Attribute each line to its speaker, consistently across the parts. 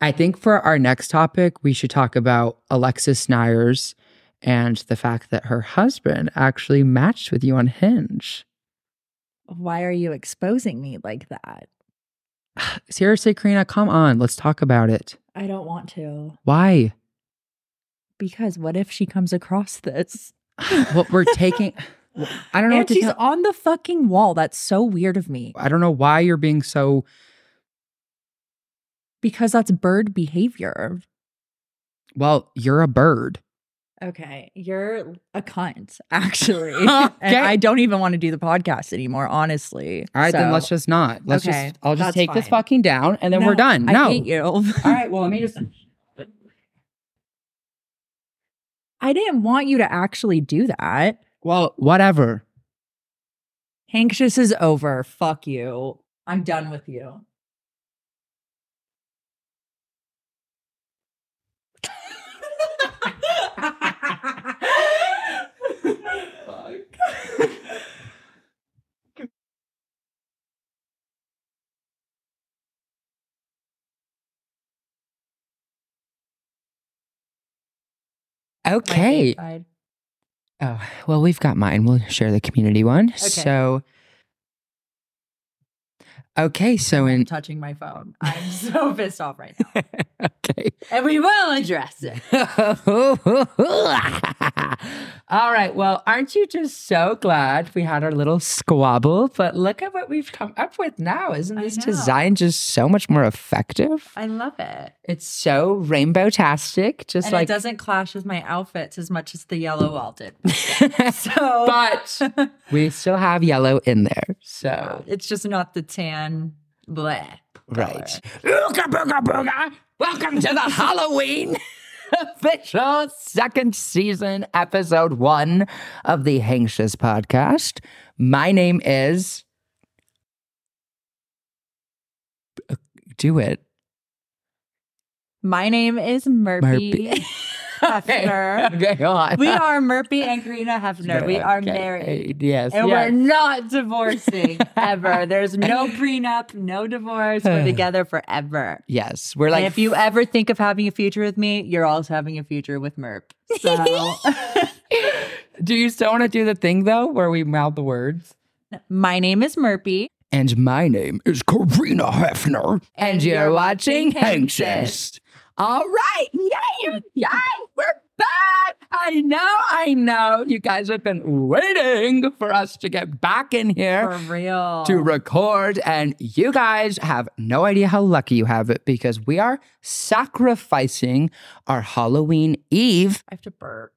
Speaker 1: I think for our next topic, we should talk about Alexis Neiers and the fact that her husband actually matched with you on Hinge.
Speaker 2: Why are you exposing me like that?
Speaker 1: Seriously, Karina, come on. Let's talk about it.
Speaker 2: I don't want to.
Speaker 1: Why?
Speaker 2: Because what if she comes across this?
Speaker 1: what we're taking. I don't know
Speaker 2: and
Speaker 1: what to
Speaker 2: she's
Speaker 1: tell.
Speaker 2: on the fucking wall. That's so weird of me.
Speaker 1: I don't know why you're being so.
Speaker 2: Because that's bird behavior.
Speaker 1: Well, you're a bird.
Speaker 2: Okay, you're a cunt, actually.
Speaker 1: Okay.
Speaker 2: And I don't even want to do the podcast anymore, honestly.
Speaker 1: All right, then let's just not. Let's
Speaker 2: Okay,
Speaker 1: just. I'll just take this fucking down, and then
Speaker 2: No,
Speaker 1: we're done.
Speaker 2: I
Speaker 1: no.
Speaker 2: hate you.
Speaker 1: All right. Well, let me just.
Speaker 2: I didn't want you to actually do that.
Speaker 1: Well, whatever.
Speaker 2: Anxious is over. Fuck you. I'm done with you.
Speaker 1: Okay. Oh, well, we've got mine. We'll share the community one. So, okay. So,
Speaker 2: I'm
Speaker 1: in.
Speaker 2: touching my phone. I'm so pissed off right now.
Speaker 1: okay.
Speaker 2: And we will address it.
Speaker 1: All right. Well, aren't you just so glad we had our little squabble? But look at what we've come up with now. Isn't this design just so much more effective?
Speaker 2: I love it.
Speaker 1: It's so rainbow tastic, just
Speaker 2: and
Speaker 1: like.
Speaker 2: it doesn't clash with my outfits as much as the yellow wall did. So
Speaker 1: but we still have yellow in there. So,
Speaker 2: it's just not the tan bleh.
Speaker 1: right. Ooga booga booga. Welcome to the Halloween official second season, episode one of the Anxious podcast. My name is. Uh, Do it.
Speaker 2: My name is Merpy.
Speaker 1: Merpy.
Speaker 2: Hefner.
Speaker 1: Okay, go on.
Speaker 2: We are Merpy and Karina Hefner. We are
Speaker 1: Okay,
Speaker 2: married.
Speaker 1: Yes.
Speaker 2: And
Speaker 1: yes.
Speaker 2: we're not divorcing ever. There's no prenup, no divorce. We're together forever.
Speaker 1: Yes. We're like.
Speaker 2: and if you ever think of having a future with me, you're also having a future with Murp. So
Speaker 1: do you still want to do the thing though, where we mouth the words?
Speaker 2: my name is Merpy.
Speaker 1: And my name is Karina Hefner. And, you're,
Speaker 2: you're
Speaker 1: watching. Anxious. All right. Yay. Yay. We're back. I know. I know. You guys have been waiting for us to get back in here.
Speaker 2: For real.
Speaker 1: to record. And you guys have no idea how lucky you have it because we are sacrificing our Halloween Eve.
Speaker 2: I have to burp.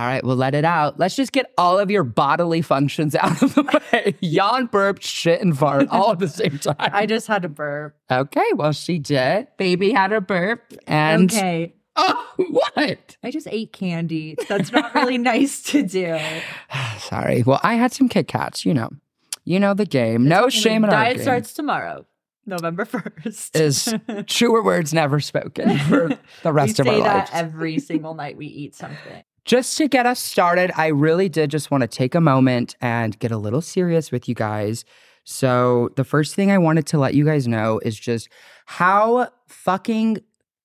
Speaker 1: All right, we'll let it out. Let's just get all of your bodily functions out of the way. Yawn, burp, shit, and fart all at the same time.
Speaker 2: I just had a burp.
Speaker 1: okay, well, she did. Baby had a burp. And
Speaker 2: okay.
Speaker 1: oh, what?
Speaker 2: I just ate candy. That's not really nice to do.
Speaker 1: Sorry. Well, I had some Kit Kats, you know. You know the game. no shame in our
Speaker 2: Diet
Speaker 1: game.
Speaker 2: starts tomorrow, November 1st.
Speaker 1: is truer words never spoken for the rest of our
Speaker 2: that
Speaker 1: lives.
Speaker 2: every single night we eat something.
Speaker 1: Just to get us started, I really did just want to take a moment and get a little serious with you guys. So, the first thing I wanted to let you guys know is just how fucking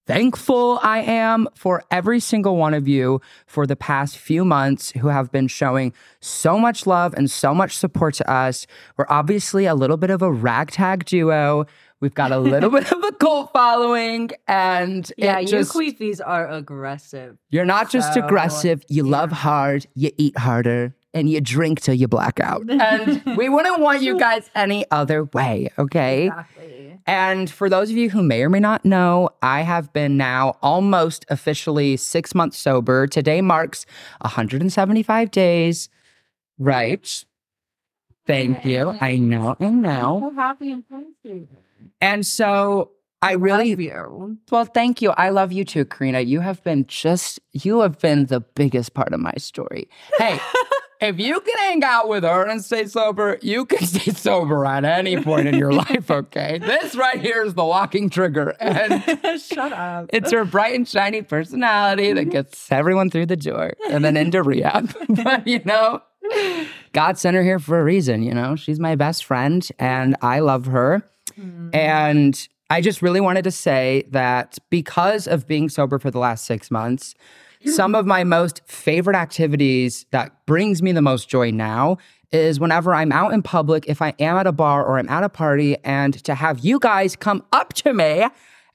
Speaker 1: thankful I am for every single one of you for the past few months who have been showing so much love and so much support to us. We're obviously a little bit of a ragtag duo. We've got a little bit of a cult following, and
Speaker 2: Yeah, you
Speaker 1: just,
Speaker 2: queefies are aggressive.
Speaker 1: you're not just aggressive, you love hard, you eat harder, and you drink till you black out. And we wouldn't want you guys any other way, okay?
Speaker 2: Exactly.
Speaker 1: And for those of you who may or may not know, I have been now almost officially six months sober. Today marks 175 days. Right. Thank you. I know. I know.
Speaker 2: So happy and thankful.
Speaker 1: And so I really
Speaker 2: Love you.
Speaker 1: well, thank you. I love you too, Karina. You have been just, you have been the biggest part of my story. Hey, if you can hang out with her and stay sober, you can stay sober at any point in your life, okay? This right here is the walking trigger. And
Speaker 2: Shut up.
Speaker 1: it's her bright and shiny personality that mm-hmm. gets everyone through the door and then into rehab. but, you know, God sent her here for a reason, you know? She's my best friend and I love her. Mm. And I just really wanted to say that because of being sober for the last six months, some mm. of my most favorite activities that brings me the most joy now is whenever I'm out in public, if I am at a bar or I'm at a party, and to have you guys come up to me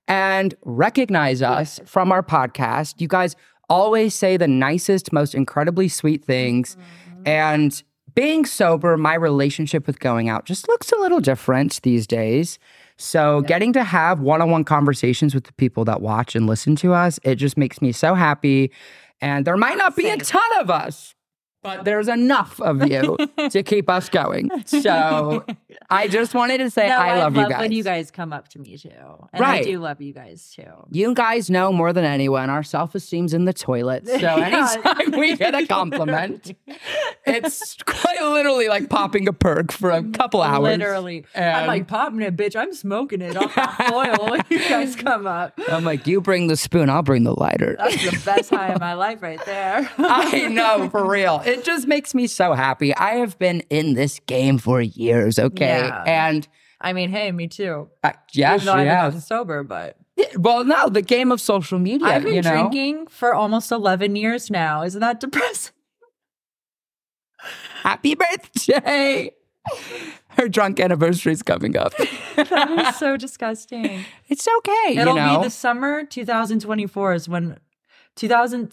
Speaker 1: and recognize us from our podcast. You guys always say the nicest, most incredibly sweet things. Mm-hmm. And being sober, my relationship with going out just looks a little different these days. So, getting to have one on one conversations with the people that watch and listen to us, it just makes me so happy. And there might not be a ton of us, but there's enough of you to keep us going. So, I just wanted to say
Speaker 2: No,
Speaker 1: I love you guys.
Speaker 2: when you guys come up to me too. And
Speaker 1: Right.
Speaker 2: I do love you guys too.
Speaker 1: You guys know more than anyone, our self esteem's in the toilet. So
Speaker 2: Yeah.
Speaker 1: anytime we get a compliment, it's quite literally like popping a perk for a couple hours.
Speaker 2: Literally. I'm like popping it, bitch. I'm smoking it off foil when you guys come up.
Speaker 1: I'm like, you bring the spoon, I'll bring the lighter.
Speaker 2: That's the best high of my life right there.
Speaker 1: I know, for real. It just makes me so happy. I have been in this game for years, okay?
Speaker 2: Yeah.
Speaker 1: And
Speaker 2: I mean, hey, me too.
Speaker 1: uh, yes,
Speaker 2: Even though I haven't
Speaker 1: yes.
Speaker 2: gotten sober, but
Speaker 1: Well, no, the game of social media,
Speaker 2: I've been
Speaker 1: you know?
Speaker 2: drinking for almost 11 years now. Isn't that depressing?
Speaker 1: Happy birthday. Her drunk anniversary is coming up.
Speaker 2: that is so disgusting.
Speaker 1: It's okay,
Speaker 2: It'll
Speaker 1: you know.
Speaker 2: be the summer 2024 is when 2000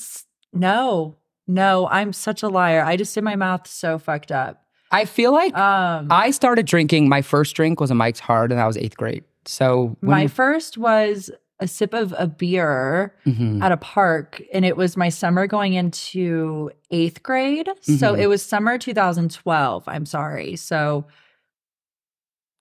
Speaker 2: no. No, I'm such a liar. I just did my mouth so fucked up.
Speaker 1: I feel like
Speaker 2: Um
Speaker 1: I started drinking. My first drink was a Mike's Hard, and that was eighth grade. So when
Speaker 2: my first was a sip of a beer
Speaker 1: Mhm.
Speaker 2: at a park and it was my summer going into 8th grade. So
Speaker 1: Mhm.
Speaker 2: it was summer 2012. I'm sorry. So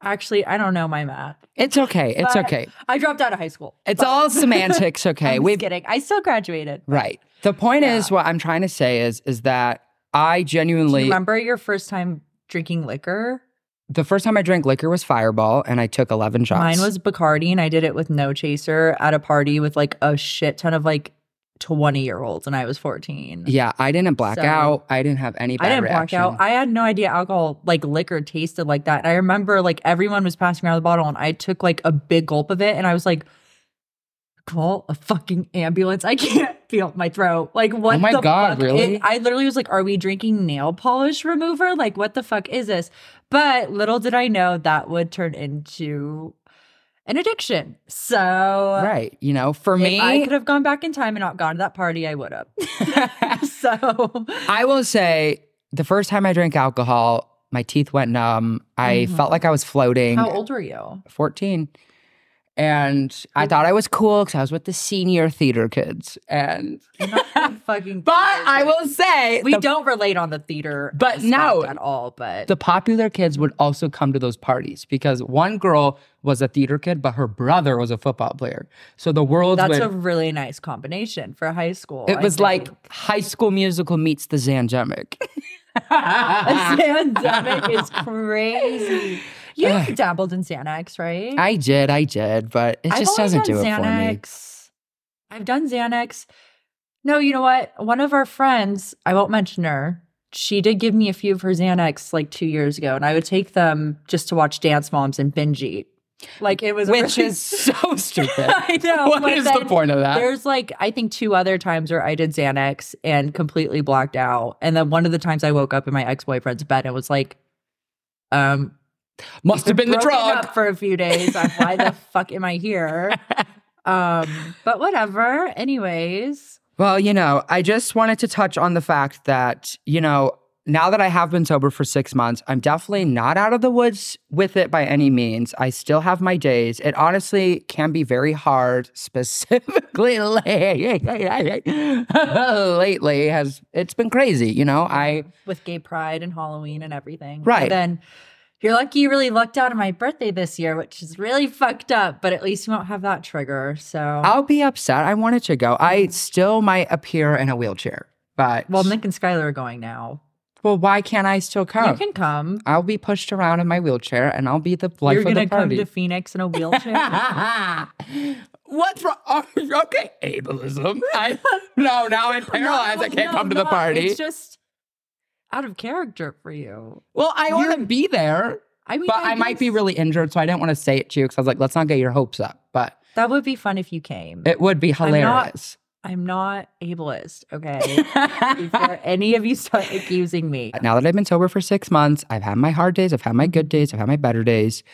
Speaker 2: actually, I don't know my math.
Speaker 1: it's okay. It's
Speaker 2: But-
Speaker 1: okay.
Speaker 2: I dropped out of high school.
Speaker 1: It's
Speaker 2: but-
Speaker 1: all semantics. Okay, we've
Speaker 2: kidding. I still graduated.
Speaker 1: right. The point is, what I'm trying to say is, is that I
Speaker 2: Do
Speaker 1: genuinely
Speaker 2: you remember your first time drinking liquor?
Speaker 1: the first time I drank liquor was Fireball, and I took 11 shots.
Speaker 2: Mine was Bacardi, and I did it with no chaser at a party with like a shit ton of like 20 year olds, and I was 14.
Speaker 1: yeah. I didn't black
Speaker 2: So-
Speaker 1: out. I didn't have any. Bad
Speaker 2: I didn't
Speaker 1: reaction.
Speaker 2: black out. I had no idea alcohol, like liquor, tasted like that. And I remember like everyone was passing around the bottle, and I took like a big gulp of it, and I was like, "Call a fucking ambulance! I can't feel my throat. Like what?
Speaker 1: Oh my
Speaker 2: the
Speaker 1: God,
Speaker 2: fuck?
Speaker 1: really?
Speaker 2: It- I literally was like, "Are we drinking nail polish remover? Like what the fuck is this?" But little did I know that would turn into an addiction. So
Speaker 1: right. You know, for me,
Speaker 2: I could have gone back in time and not gone to that party. I would have. so
Speaker 1: I will say the first time I drank alcohol, my teeth went numb. I
Speaker 2: Mhm.
Speaker 1: felt like I was floating.
Speaker 2: how old were you?
Speaker 1: 14. And I thought I was cool because I was with the senior theater kids. And
Speaker 2: fucking
Speaker 1: but I will say
Speaker 2: we
Speaker 1: the,
Speaker 2: don't relate on the theater
Speaker 1: But no.
Speaker 2: at all but
Speaker 1: the popular kids would also come to those parties because one girl was a theater kid, but her brother was a football player. So the world
Speaker 2: that's
Speaker 1: would
Speaker 2: a really nice combination for high school
Speaker 1: it
Speaker 2: I
Speaker 1: was like high school musical meets the Zandemic.
Speaker 2: a pandemic is crazy you dabbled in xanax right
Speaker 1: I did, I did, but it just doesn't do it for me.
Speaker 2: Xanax. I've done Xanax. No, you know what? One of our friends, I won't mention her, she did give me a few of her Xanax like two years ago, and I would take them just to watch Dance Moms and binge eat. Like it was,
Speaker 1: Which
Speaker 2: really-
Speaker 1: is so stupid.
Speaker 2: I know.
Speaker 1: What is the point of that?
Speaker 2: There's like I think two other times where I did Xanax and completely blacked out, and then one of the times I woke up in my ex boyfriend's bed and was like, um,
Speaker 1: Must have been the drug.
Speaker 2: up for a few days. I'm, Why the fuck am I here? Um, but whatever. Anyways,
Speaker 1: Well, you know, I just wanted to touch on the fact that, you know, now that I have been sober for six months, I'm definitely not out of the woods with it by any means. I still have my days. It honestly can be very hard, specifically lately has it's been crazy, you know. I
Speaker 2: with gay pride and Halloween and everything.
Speaker 1: Right.
Speaker 2: And then you're lucky you really lucked out on my birthday this year, which is really fucked up, but at least you won't have that trigger. So
Speaker 1: I'll be upset. I wanted to go. I still might appear in a wheelchair. But
Speaker 2: well, Nick and Skylar are going now.
Speaker 1: well, why can't I still come?
Speaker 2: You can come.
Speaker 1: I'll be pushed around in my wheelchair and I'll be the life
Speaker 2: You're
Speaker 1: of
Speaker 2: gonna
Speaker 1: the
Speaker 2: come
Speaker 1: party.
Speaker 2: to Phoenix in a wheelchair.
Speaker 1: What's wrong? Oh, okay, ableism. I, no, now I'm paralyzed. I can't
Speaker 2: no,
Speaker 1: come to the party.
Speaker 2: It's just out of character for you.
Speaker 1: well, I want to be there.
Speaker 2: I mean,
Speaker 1: but I, might be really injured, so I didn't want to say it to you because I was like, let's not get your hopes up. But
Speaker 2: That would be fun if you came.
Speaker 1: it would be
Speaker 2: not-
Speaker 1: hilarious.
Speaker 2: I'm not ableist, okay? Before any of you start accusing me.
Speaker 1: now that I've been sober for six months, I've had my hard days, I've had my good days, I've had my better days.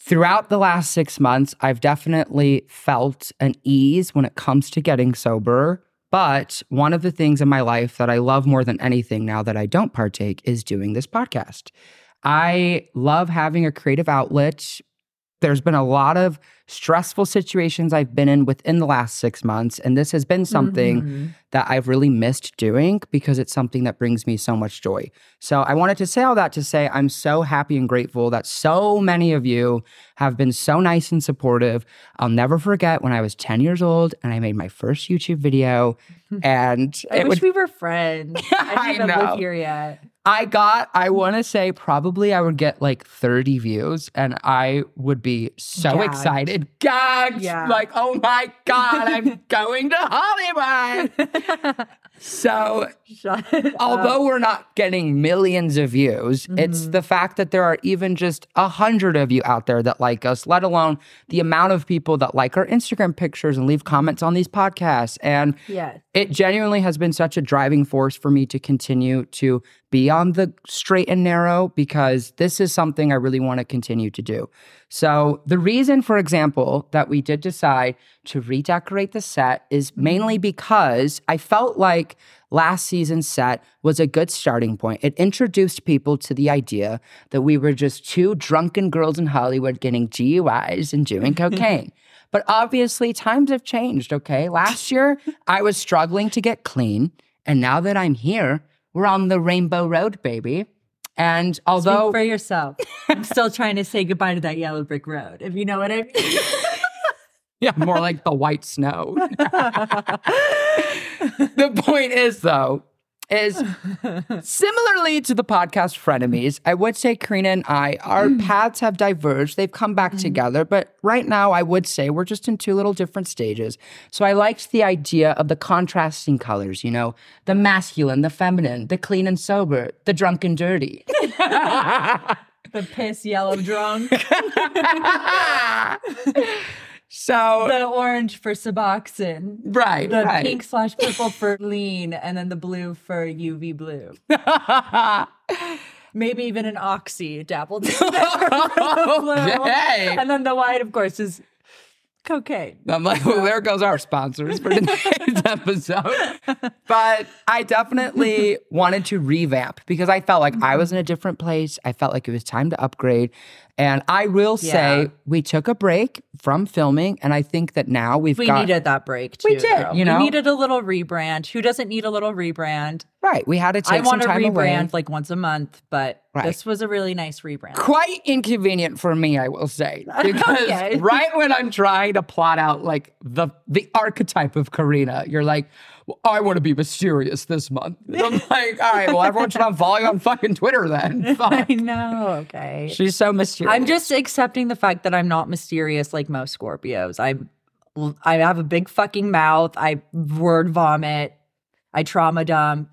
Speaker 1: Throughout the last six months, I've definitely felt an ease when it comes to getting sober. But one of the things in my life that I love more than anything now that I don't partake is doing this podcast. I love having a creative outlet. There's been a lot of stressful situations I've been in within the last six months. And this has been something
Speaker 2: Mhm.
Speaker 1: that I've really missed doing because it's something that brings me so much joy. So I wanted to say all that to say I'm so happy and grateful that so many of you have been so nice and supportive. I'll never forget when I was 10 years old and I made my first YouTube video and
Speaker 2: I wish
Speaker 1: would
Speaker 2: we were friends. I
Speaker 1: I
Speaker 2: didn't
Speaker 1: know.
Speaker 2: live here yet.
Speaker 1: I got, I want to say probably I would get like 30 views and I would be so
Speaker 2: Gagged.
Speaker 1: excited. Gagged.
Speaker 2: Yeah.
Speaker 1: Like, oh my God, I'm going to Hollywood. so although we're not getting millions of views, it's
Speaker 2: Mm-hmm.
Speaker 1: the fact that there are even just a hundred of you out there that like us, let alone the amount of people that like our Instagram pictures and leave comments on these podcasts. And
Speaker 2: Yes.
Speaker 1: it genuinely has been such a driving force for me to continue to be on the straight and narrow because this is something I really want to continue to do. So, the reason, for example, that we did decide to redecorate the set is mainly because I felt like last season's set was a good starting point. It introduced people to the idea that we were just two drunken girls in Hollywood getting DUIs and doing cocaine. But obviously, times have changed, okay? Last year, I was struggling to get clean. And now that I'm here, we're on the Rainbow Road, baby. And
Speaker 2: Speak
Speaker 1: although,
Speaker 2: for yourself. I'm still trying to say goodbye to that yellow brick road, if you know what I mean.
Speaker 1: yeah, more like the white snow. the point is, though, is similarly to the podcast Frenemies, I would say Karina and I, our mm. paths have diverged. They've come back mm-hmm. together, but right now I would say we're just in two little different stages. So I liked the idea of the contrasting colors, you know, the masculine, the feminine, the clean and sober, the drunk and dirty.
Speaker 2: the piss yellow drunk,
Speaker 1: so,
Speaker 2: the orange for Suboxone,
Speaker 1: right,
Speaker 2: the
Speaker 1: right.
Speaker 2: pink slash purple for lean, and then the blue for UV blue. Maybe even an oxy dabbled in there.
Speaker 1: Okay.
Speaker 2: And then the white, of course, is cocaine.
Speaker 1: I'm like, well, there goes our sponsors for today's episode. But I definitely wanted to revamp because I felt like I mm-hmm. was in a different place. I felt like it was time to upgrade. And I will say
Speaker 2: Yeah.
Speaker 1: we took a break from filming. And I think that now we've
Speaker 2: We
Speaker 1: got.
Speaker 2: needed that break too.
Speaker 1: We did,
Speaker 2: though.
Speaker 1: you know?
Speaker 2: We needed a little rebrand. Who doesn't need a little rebrand?
Speaker 1: Right. We had to take
Speaker 2: I
Speaker 1: some
Speaker 2: want to
Speaker 1: time away.
Speaker 2: rebrand like once a month, but
Speaker 1: Right.
Speaker 2: this was a really nice rebrand.
Speaker 1: Quite inconvenient for me, I will say, because
Speaker 2: Okay.
Speaker 1: right when I'm trying to plot out like the the archetype of Karina, you're like, well, I want to be mysterious this month. And I'm like, all right, well, everyone should unfollow you on fucking Twitter then. Fuck.
Speaker 2: I know. Okay.
Speaker 1: She's so mysterious.
Speaker 2: I'm just accepting the fact that I'm not mysterious like most Scorpios. I'm I have a big fucking mouth. I word vomit. I trauma dump.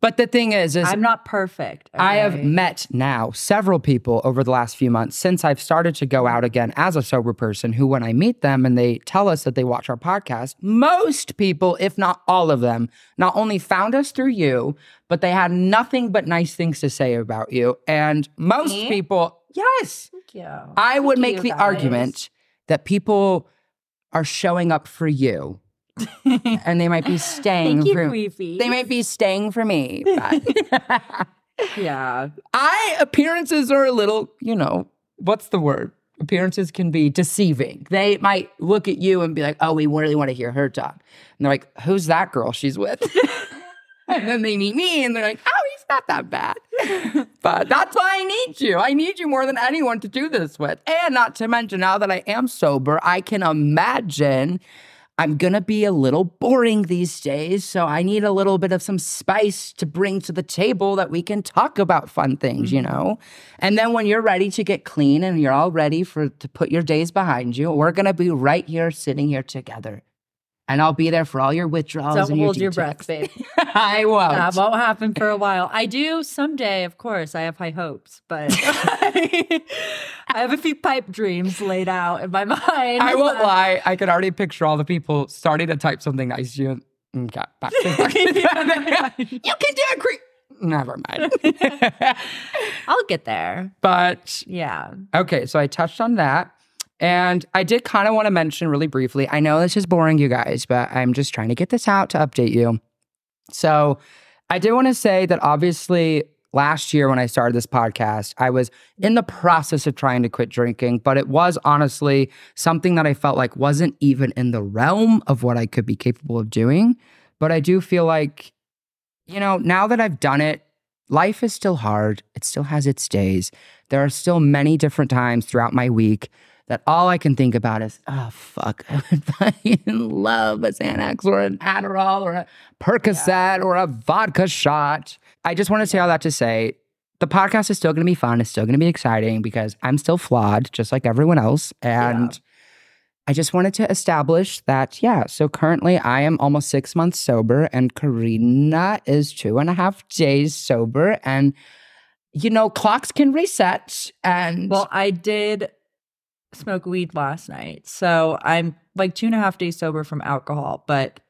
Speaker 1: But the thing is, is
Speaker 2: I'm not perfect.
Speaker 1: I have met now several people over the last few months since I've started to go out again as a sober person who, when I meet them and they tell us that they watch our podcast, most people, if not all of them, not only found us through you, but they had nothing but nice things to say about you. And most
Speaker 2: Me?
Speaker 1: people, yes,
Speaker 2: Thank you.
Speaker 1: I would
Speaker 2: Thank
Speaker 1: make
Speaker 2: you,
Speaker 1: the
Speaker 2: guys.
Speaker 1: argument that people are showing up for you and they might be staying
Speaker 2: Thank you,
Speaker 1: for
Speaker 2: Queefy.
Speaker 1: they might be staying for me. But
Speaker 2: yeah.
Speaker 1: I appearances are a little, you know, what's the word? Appearances can be deceiving. They might look at you and be like, "Oh, we really want to hear her talk," and they're like, "Who's that girl she's with?" and then they meet me and they're like, "Oh, he's not that bad." but that's why I need you. I need you more than anyone to do this with. And not to mention, now that I am sober, I can imagine I'm gonna be a little boring these days, so I need a little bit of some spice to bring to the table that we can talk about fun things, you mm-hmm. know? And then when you're ready to get clean and you're all ready for to put your days behind you, we're gonna be right here sitting here together. And I'll be there for all your withdrawals.
Speaker 2: Don't
Speaker 1: and
Speaker 2: hold
Speaker 1: your,
Speaker 2: your breath, babe.
Speaker 1: I won't.
Speaker 2: That won't happen for a while. I do someday, of course. I have high hopes, but I have a few pipe dreams laid out in my mind.
Speaker 1: I won't lie. I can already picture all the people starting to type something nice to you. Mm, okay, back to you can do it. Cre- Never mind.
Speaker 2: I'll get there.
Speaker 1: but
Speaker 2: Yeah.
Speaker 1: okay, so I touched on that. And I did kind of want to mention really briefly. I know this is boring, you guys, but I'm just trying to get this out to update you. So I did want to say that obviously last year when I started this podcast, I was in the process of trying to quit drinking, but it was honestly something that I felt like wasn't even in the realm of what I could be capable of doing. But I do feel like, you know, now that I've done it, life is still hard. It still has its days. There are still many different times throughout my week that all I can think about is, oh, fuck, I would fucking love a Xanax or an Adderall or a Percocet or a vodka shot. I just want to say all that to say the podcast is still going to be fun. It's still going to be exciting because I'm still flawed, just like everyone else. And I just wanted to establish that, yeah. So currently I am almost six months sober, and Karina is two and a half days sober. And, you know, clocks can reset. And
Speaker 2: Well, I did smoke weed last night. So I'm like two and a half days sober from alcohol, but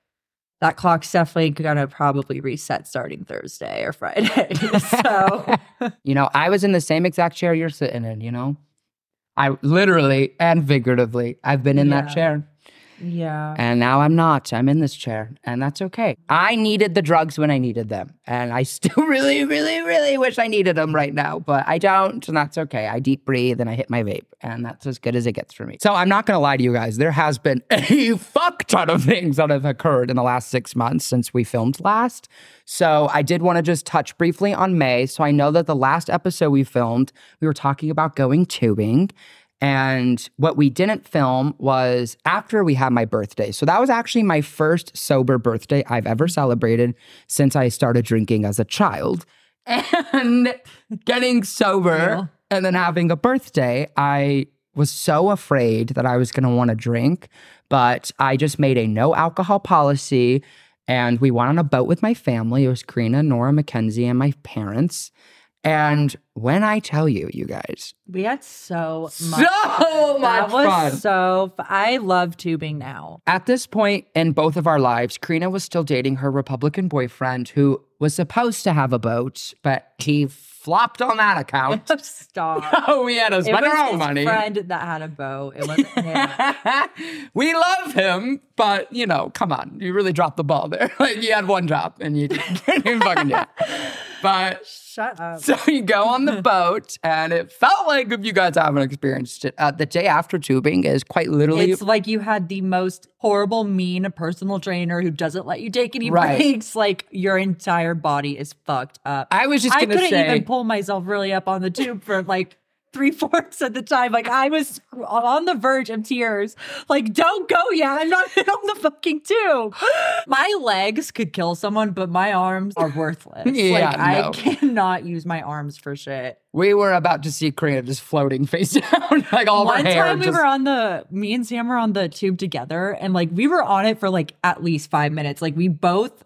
Speaker 2: that clock's definitely gonna probably reset starting Thursday or Friday. so
Speaker 1: You know, I was in the same exact chair you're sitting in, you know? I literally and figuratively, I've been in that chair.
Speaker 2: Yeah.
Speaker 1: And now I'm not. I'm in this chair, and that's okay. I needed the drugs when I needed them. And I still really, really, really wish I needed them right now, but I don't. And that's okay. I deep breathe and I hit my vape, and that's as good as it gets for me. So I'm not going to lie to you guys. There has been a fuck ton of things that have occurred in the last six months since we filmed last. So I did want to just touch briefly on May. So I know that the last episode we filmed, we were talking about going tubing. And what we didn't film was after we had my birthday. So that was actually my first sober birthday I've ever celebrated since I started drinking as a child. And getting sober
Speaker 2: Yeah.
Speaker 1: and then having a birthday, I was so afraid that I was going to want to drink, but I just made a no alcohol policy. And we went on a boat with my family. It was Karina, Nora, Mackenzie, and my parents. And when I tell you, you guys,
Speaker 2: We had so
Speaker 1: So
Speaker 2: much.
Speaker 1: much
Speaker 2: that was
Speaker 1: fun.
Speaker 2: So f- I love tubing now.
Speaker 1: At this point in both of our lives, Karina was still dating her Republican boyfriend who was supposed to have a boat, but he flopped on that account.
Speaker 2: Stop.
Speaker 1: oh, we had to spend our own money.
Speaker 2: friend that had a boat. It wasn't him.
Speaker 1: we love him, but you know, come on, you really dropped the ball there. like you had one job and you didn't, didn't fucking do it. But
Speaker 2: Shut up.
Speaker 1: so you go on the boat, and it felt like if you guys haven't experienced it, uh, the day after tubing is quite literally
Speaker 2: It's like you had the most horrible, mean personal trainer who doesn't let you take any
Speaker 1: Right.
Speaker 2: breaks. Like your entire body is fucked up.
Speaker 1: I was just
Speaker 2: I couldn't
Speaker 1: say
Speaker 2: even pull myself really up on the tube for like three fourths of the time. Like I was on the verge of tears. Like, don't go yet. I'm not on the fucking tube. My legs could kill someone, but my arms are worthless.
Speaker 1: Yeah,
Speaker 2: like
Speaker 1: no.
Speaker 2: I cannot use my arms for shit.
Speaker 1: we were about to see Karina just floating face down, like all
Speaker 2: One time we
Speaker 1: just-
Speaker 2: were on the me and Sam were on the tube together and like we were on it for like at least five minutes. Like we both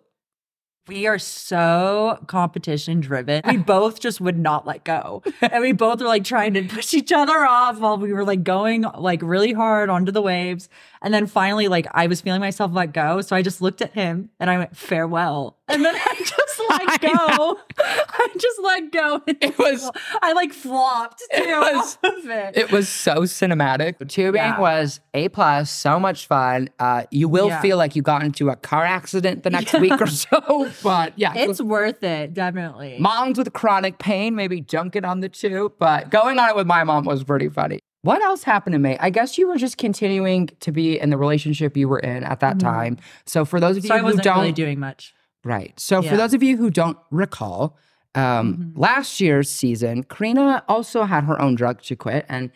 Speaker 2: we are so competition driven. We both just would not let go. And we both were like trying to push each other off while we were like going like really hard onto the waves. And then finally, like I was feeling myself let go. So I just looked at him and I went, farewell. And then I just let
Speaker 1: I
Speaker 2: go. I just let go.
Speaker 1: It was-
Speaker 2: I like flopped too.
Speaker 1: It was-
Speaker 2: it.
Speaker 1: It was so cinematic. The tubing
Speaker 2: Yeah.
Speaker 1: was a plus, so much fun. Uh, you will
Speaker 2: Yeah.
Speaker 1: feel like you got into a car accident the next week or so, but yeah,
Speaker 2: It's worth it, definitely.
Speaker 1: moms with chronic pain maybe junking on the tube, but going on it with my mom was pretty funny. What else happened to me? I guess you were just continuing to be in the relationship you were in at that time. So for those of
Speaker 2: Mm-hmm. so
Speaker 1: you
Speaker 2: I
Speaker 1: who
Speaker 2: wasn't
Speaker 1: don't
Speaker 2: really doing much.
Speaker 1: Right. So for those of you who don't recall, um,
Speaker 2: Mm-hmm.
Speaker 1: last year's season, Karina also had her own drug to quit, and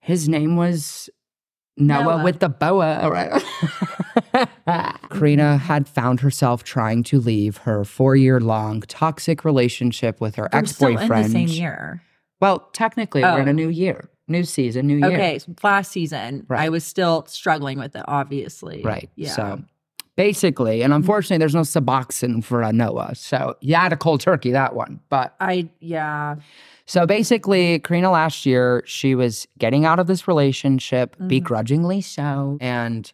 Speaker 1: his name was Noah,
Speaker 2: Noah.
Speaker 1: with the boa. All right. Karina had found herself trying to leave her four-year-long toxic relationship with her
Speaker 2: We're
Speaker 1: ex-boyfriend.
Speaker 2: in the same year.
Speaker 1: Well, technically, we're in
Speaker 2: Oh.
Speaker 1: a new year, new season, new year.
Speaker 2: Okay, so last season,
Speaker 1: Right.
Speaker 2: I was still struggling with it, obviously.
Speaker 1: Right.
Speaker 2: Yeah.
Speaker 1: So basically. And unfortunately, there's no Suboxone for a Noah. So you had a cold turkey that one. But
Speaker 2: I yeah.
Speaker 1: so basically, Karina last year, she was getting out of this relationship,
Speaker 2: Mhm.
Speaker 1: begrudgingly so. And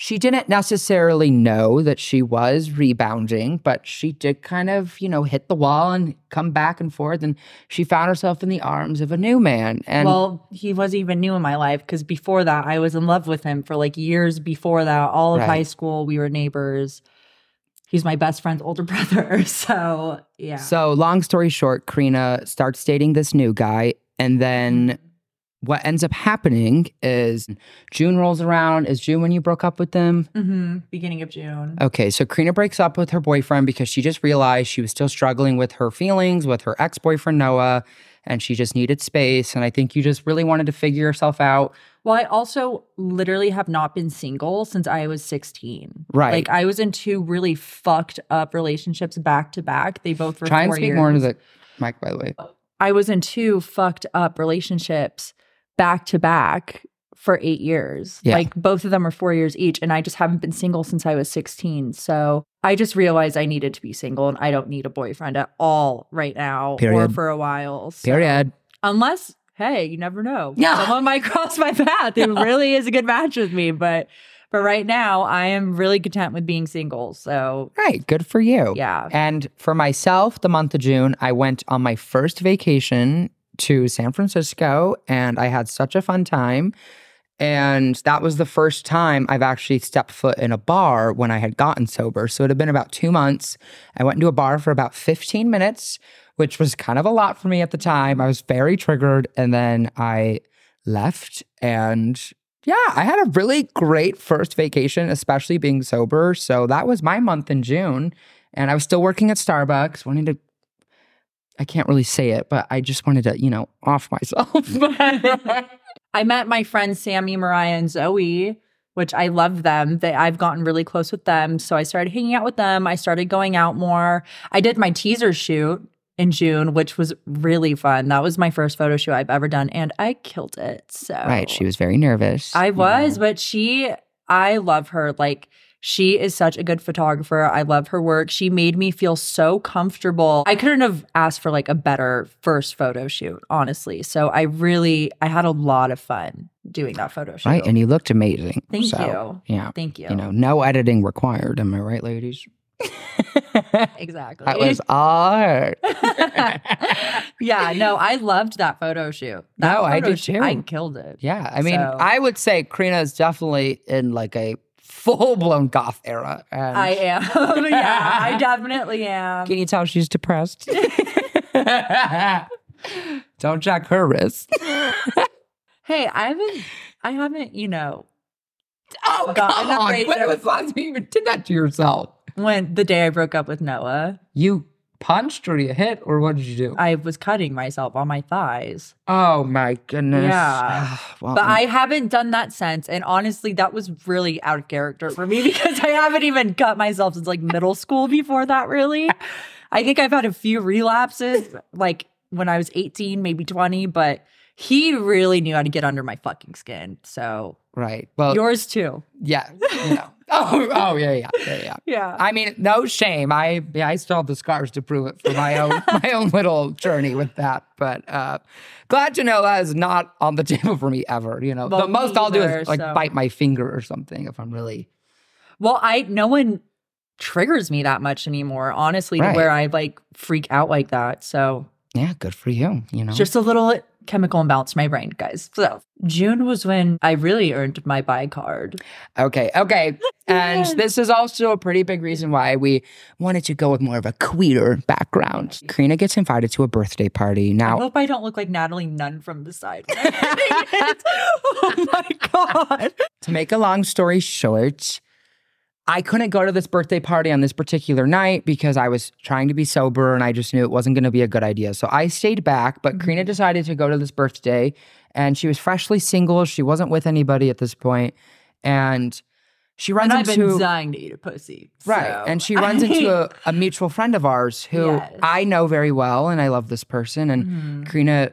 Speaker 1: she didn't necessarily know that she was rebounding, but she did kind of, you know, hit the wall and come back and forth. And she found herself in the arms of a new man. And
Speaker 2: well, he wasn't even new in my life because before that, I was in love with him for like years before that. All of
Speaker 1: Right.
Speaker 2: high school, we were neighbors. He's my best friend's older brother. So, yeah.
Speaker 1: so, long story short, Karina starts dating this new guy. And then mm-hmm. What ends up happening is June rolls around. Is June when you broke up with them?
Speaker 2: hmm beginning of June.
Speaker 1: Okay, so Karina breaks up with her boyfriend because she just realized she was still struggling with her feelings with her ex boyfriend Noah, and she just needed space. And I think you just really wanted to figure yourself out.
Speaker 2: Well, I also literally have not been single since I was 16.
Speaker 1: Right.
Speaker 2: Like I was in two really fucked up relationships back to back. They both were
Speaker 1: Try and speak
Speaker 2: years.
Speaker 1: more into the mic, by the way.
Speaker 2: I was in two fucked up relationships back to back for eight years.
Speaker 1: Yeah.
Speaker 2: Like both of them are four years each. And I just haven't been single since I was 16. So I just realized I needed to be single and I don't need a boyfriend at all right now or for a while. So-
Speaker 1: Period.
Speaker 2: Unless, hey, you never know.
Speaker 1: Yeah.
Speaker 2: Someone might cross my path. It really is a good match with me. But but right now I am really content with being single. So
Speaker 1: Right, good for you.
Speaker 2: yeah.
Speaker 1: And for myself, the month of June, I went on my first vacation to San Francisco and I had such a fun time. And that was the first time I've actually stepped foot in a bar when I had gotten sober. So it had been about two months. I went into a bar for about 15 minutes, which was kind of a lot for me at the time. I was very triggered. And then I left. And yeah, I had a really great first vacation, especially being sober. So that was my month in June. And I was still working at Starbucks, wanting to. I can't really say it, but I just wanted to, you know, off myself.
Speaker 2: I met my friends Sammy, Mariah, and Zoe, which I love them. They I've gotten really close with them. So I started hanging out with them. I started going out more. I did my teaser shoot in June, which was really fun. That was my first photo shoot I've ever done, and I killed it. So
Speaker 1: right. She was very nervous.
Speaker 2: I was,
Speaker 1: know.
Speaker 2: but she, I love her. Like, she is such a good photographer. I love her work. She made me feel so comfortable. I couldn't have asked for like a better first photo shoot, honestly. So I really, I had a lot of fun doing that photo shoot.
Speaker 1: Right. And you looked amazing.
Speaker 2: Thank
Speaker 1: So, Yeah.
Speaker 2: Thank you.
Speaker 1: You know, no editing required. Am I right, ladies?
Speaker 2: exactly.
Speaker 1: that was all her.
Speaker 2: yeah, no, I loved that photo shoot. That
Speaker 1: No, I did
Speaker 2: shoot-
Speaker 1: too.
Speaker 2: I killed it.
Speaker 1: Yeah. I mean,
Speaker 2: So-
Speaker 1: I would say Karina is definitely in like a full blown goth era. And
Speaker 2: I am. yeah, I definitely am.
Speaker 1: Can you tell she's depressed? Don't jack her wrist.
Speaker 2: Hey, I haven't, I haven't, you know,
Speaker 1: Oh,
Speaker 2: Got
Speaker 1: come on. When was the last time you even did that to yourself?
Speaker 2: when the day I broke up with Noah,
Speaker 1: You punched or you hit or what did you do?
Speaker 2: I was cutting myself on my thighs.
Speaker 1: oh my goodness.
Speaker 2: Yeah.
Speaker 1: well,
Speaker 2: But I mm. haven't done that since. And honestly, that was really out of character for me because I haven't even cut myself since like middle school before that, really. I think I've had a few relapses, like when I was 18, maybe 20, but he really knew how to get under my fucking skin. So
Speaker 1: right. Well,
Speaker 2: yours too.
Speaker 1: yeah. You know. oh, oh yeah, yeah, yeah, yeah.
Speaker 2: Yeah.
Speaker 1: I mean, no shame. I yeah, I still have the scars to prove it for my own my own little journey with that. But uh glad to know that is not on the table for me ever. You know,
Speaker 2: Well,
Speaker 1: the most I'll do is like
Speaker 2: so-
Speaker 1: bite my finger or something if I'm really
Speaker 2: Well, I no one triggers me that much anymore, honestly, to where I like freak out like that. So
Speaker 1: yeah, good for you. You know,
Speaker 2: just a little chemical imbalance in my brain, guys. So June was when I really earned my bi card.
Speaker 1: Okay, okay. And this is also a pretty big reason why we wanted to go with more of a queer background. Karina gets invited to a birthday party. Now I
Speaker 2: hope I don't look like Natalie Nunn from the side. when I'm doing it. oh my god.
Speaker 1: to make a long story short, I couldn't go to this birthday party on this particular night because I was trying to be sober and I just knew it wasn't going to be a good idea. So I stayed back, but Karina decided to go to this birthday and she was freshly single. She wasn't with anybody at this point, And she runs
Speaker 2: And I've
Speaker 1: into
Speaker 2: been dying to eat a pussy.
Speaker 1: Right.
Speaker 2: so-
Speaker 1: and she runs into a, a mutual friend of ours who
Speaker 2: Yes.
Speaker 1: I know very well and I love this person. And
Speaker 2: Mhm.
Speaker 1: Karina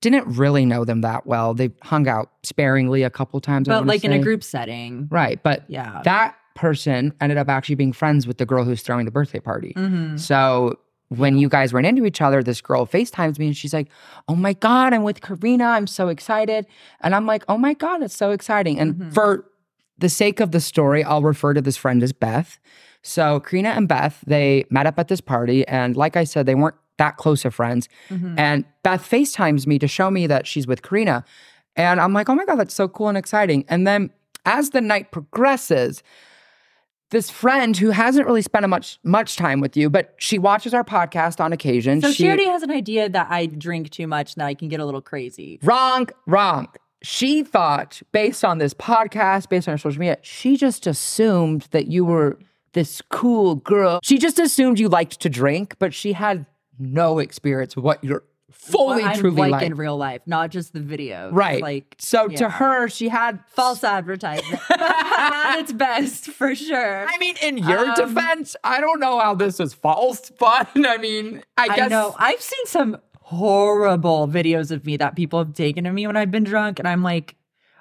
Speaker 1: didn't really know them that well. They hung out sparingly a couple times.
Speaker 2: But like in a group setting.
Speaker 1: Right. But
Speaker 2: Yeah.
Speaker 1: that person ended up actually being friends with the girl who's throwing the birthday party.
Speaker 2: Mm-hmm.
Speaker 1: So when you guys ran into each other, this girl FaceTimes me and she's like, Oh my God, I'm with Karina. I'm so excited. And I'm like, Oh my God, it's so exciting. And
Speaker 2: Mhm.
Speaker 1: for the sake of the story, I'll refer to this friend as Beth. So Karina and Beth, they met up at this party. And like I said, they weren't that close of friends.
Speaker 2: Mm-hmm.
Speaker 1: And Beth FaceTimes me to show me that she's with Karina. And I'm like, oh my God, that's so cool and exciting. And then as the night progresses, this friend who hasn't really spent a much much time with you, but she watches our podcast on occasion.
Speaker 2: So she, already has an idea that I drink too much and that I can get a little crazy.
Speaker 1: wrong, wrong. She thought, based on this podcast, based on her social media, she just assumed that you were this cool girl. She just assumed you liked to drink, but she had no experience with what you're fully,
Speaker 2: I'm
Speaker 1: truly
Speaker 2: like
Speaker 1: like.
Speaker 2: in real life, not just the video.
Speaker 1: Right.
Speaker 2: Like
Speaker 1: So to her, she had
Speaker 2: false advertisement at its best for sure.
Speaker 1: I mean, in your
Speaker 2: Um,
Speaker 1: defense, I don't know how this is false, but I mean, I
Speaker 2: I
Speaker 1: guess
Speaker 2: know. I've seen some horrible videos of me that people have taken of me when I've been drunk, and I'm like,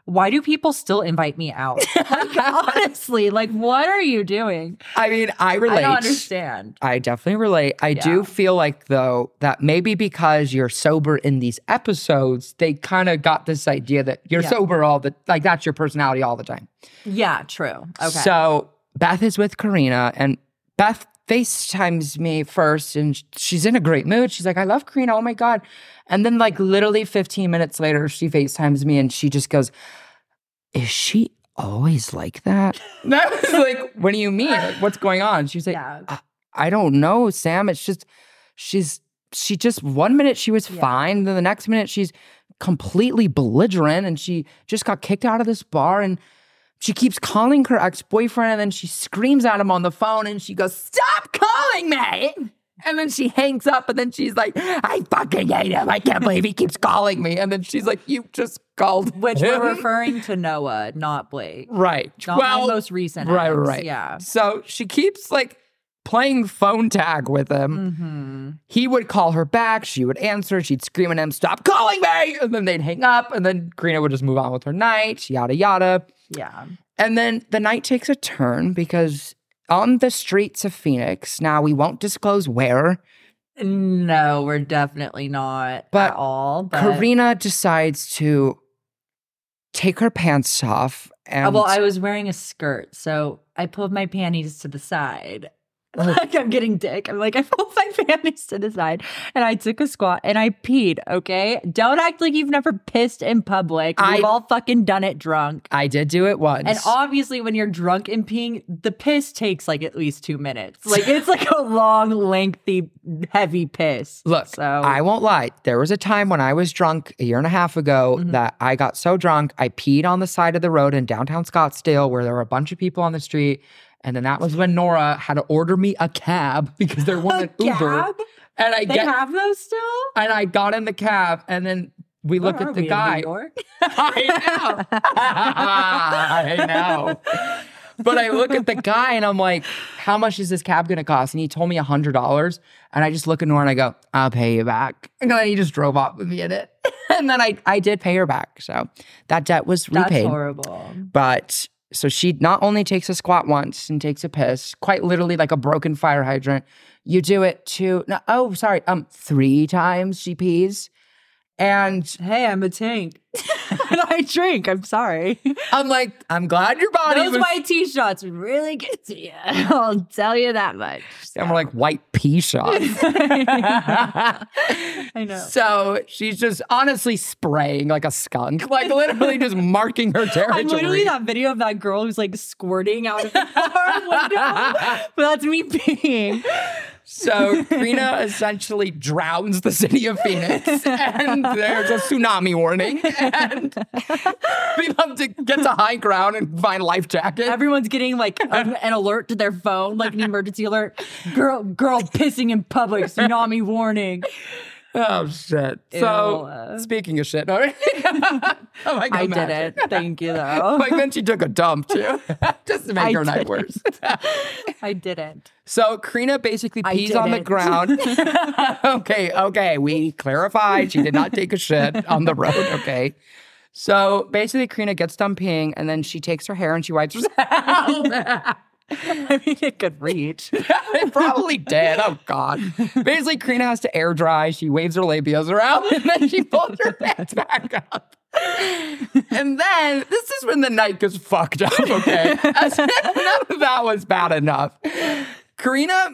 Speaker 2: why do people still invite me out? like, honestly, like, what are you doing?
Speaker 1: I mean, I relate.
Speaker 2: I don't understand.
Speaker 1: I definitely relate. I
Speaker 2: Yeah.
Speaker 1: do feel like though that maybe because you're sober in these episodes, they kind of got this idea that you're
Speaker 2: Yeah.
Speaker 1: sober all the like that's your personality all the time.
Speaker 2: Yeah, true. Okay.
Speaker 1: So Beth is with Karina and Beth FaceTimes me first and she's in a great mood. She's like, I love Karina. Oh my God. And then, like, literally 15 minutes later, she FaceTimes me and she just goes, Is she always like that? And I was like, What do you mean? Like, what's going on? She's like,
Speaker 2: yeah.
Speaker 1: I, I don't know, Sam. It's just, she's, she just, one minute she was
Speaker 2: Yeah.
Speaker 1: fine. Then the next minute she's completely belligerent and she just got kicked out of this bar and she keeps calling her ex-boyfriend and then she screams at him on the phone and she goes, Stop calling me. And then she hangs up and then she's like, I fucking hate him. I can't believe he keeps calling me. And then she's like, You just called
Speaker 2: Which
Speaker 1: him.
Speaker 2: we're referring to Noah, not Blake.
Speaker 1: Right.
Speaker 2: Not
Speaker 1: well,
Speaker 2: my most recent.
Speaker 1: right,
Speaker 2: ex.
Speaker 1: right.
Speaker 2: Yeah.
Speaker 1: So she keeps like playing phone tag with him.
Speaker 2: Mm-hmm.
Speaker 1: He would call her back. She would answer. She'd scream at him, Stop calling me. And then they'd hang up. And then Karina would just move on with her night, yada, yada.
Speaker 2: Yeah.
Speaker 1: And then the night takes a turn because on the streets of Phoenix, now we won't disclose where,
Speaker 2: No, we're definitely not
Speaker 1: But
Speaker 2: at all. But
Speaker 1: Karina decides to take her pants off. And
Speaker 2: Uh, well, I was wearing a skirt, so I pulled my panties to the side. Like I'm getting dick. I'm like, I pulled my panties to the side and I took a squat and I peed. Okay. Don't act like you've never pissed in public. We've
Speaker 1: I-
Speaker 2: all fucking done it drunk.
Speaker 1: I did do it once.
Speaker 2: And obviously, when you're drunk and peeing, the piss takes like at least two minutes. Like it's like a long, lengthy, heavy piss.
Speaker 1: Look,
Speaker 2: so
Speaker 1: I won't lie. There was a time when I was drunk a year and a half ago
Speaker 2: Mhm.
Speaker 1: that I got so drunk, I peed on the side of the road in downtown Scottsdale where there were a bunch of people on the street. And then that was when Nora had to order me a cab because there wasn't
Speaker 2: A
Speaker 1: Uber. And I
Speaker 2: They
Speaker 1: get
Speaker 2: have those still?
Speaker 1: and I got in the cab and then we look
Speaker 2: Where
Speaker 1: at the
Speaker 2: we,
Speaker 1: guy. I know. I know. But I look at the guy and I'm like, how much is this cab gonna cost? And he told me a hundred dollars. And I just look at Nora and I go, I'll pay you back. And then he just drove off with me in it. And then I, I did pay her back. So that debt was
Speaker 2: That's
Speaker 1: repaid.
Speaker 2: horrible.
Speaker 1: But so she not only takes a squat once and takes a piss, quite literally like a broken fire hydrant. You do it two, no, oh, sorry, um, three times she pees. And
Speaker 2: Hey, I'm a tank. and I drink. I'm sorry.
Speaker 1: I'm like, I'm glad your body
Speaker 2: Those
Speaker 1: was.
Speaker 2: white tea shots would really get to you. I'll tell you that much.
Speaker 1: and we're like white pea shots.
Speaker 2: I know.
Speaker 1: So she's just honestly spraying like a skunk, like literally just marking her territory.
Speaker 2: I'm literally that video of that girl who's like squirting out of the car window. but that's me peeing.
Speaker 1: So Karina essentially drowns the city of Phoenix, and there's a tsunami warning, and people have to get to high ground and find life jackets.
Speaker 2: Everyone's getting like an, an alert to their phone, like an emergency alert. Girl, girl pissing in public, tsunami warning.
Speaker 1: Oh shit!
Speaker 2: Ew,
Speaker 1: So speaking of shit, no, oh my God,
Speaker 2: I did it. Thank you though.
Speaker 1: Like then she took a dump too, just to make
Speaker 2: I
Speaker 1: her night worse.
Speaker 2: I didn't.
Speaker 1: So Karina basically
Speaker 2: I
Speaker 1: pees on the ground. okay, okay, we clarified she did not take a shit on the road. Okay. So basically, Karina gets done peeing, and then she takes her hair and she wipes herself.
Speaker 2: Oh, I mean, it could reach.
Speaker 1: it probably did. Oh God. Basically, Karina has to air dry. She waves her labias around and then she pulls her pants back up. and then this is when the night gets fucked up, okay? As none of that was bad enough. Karina,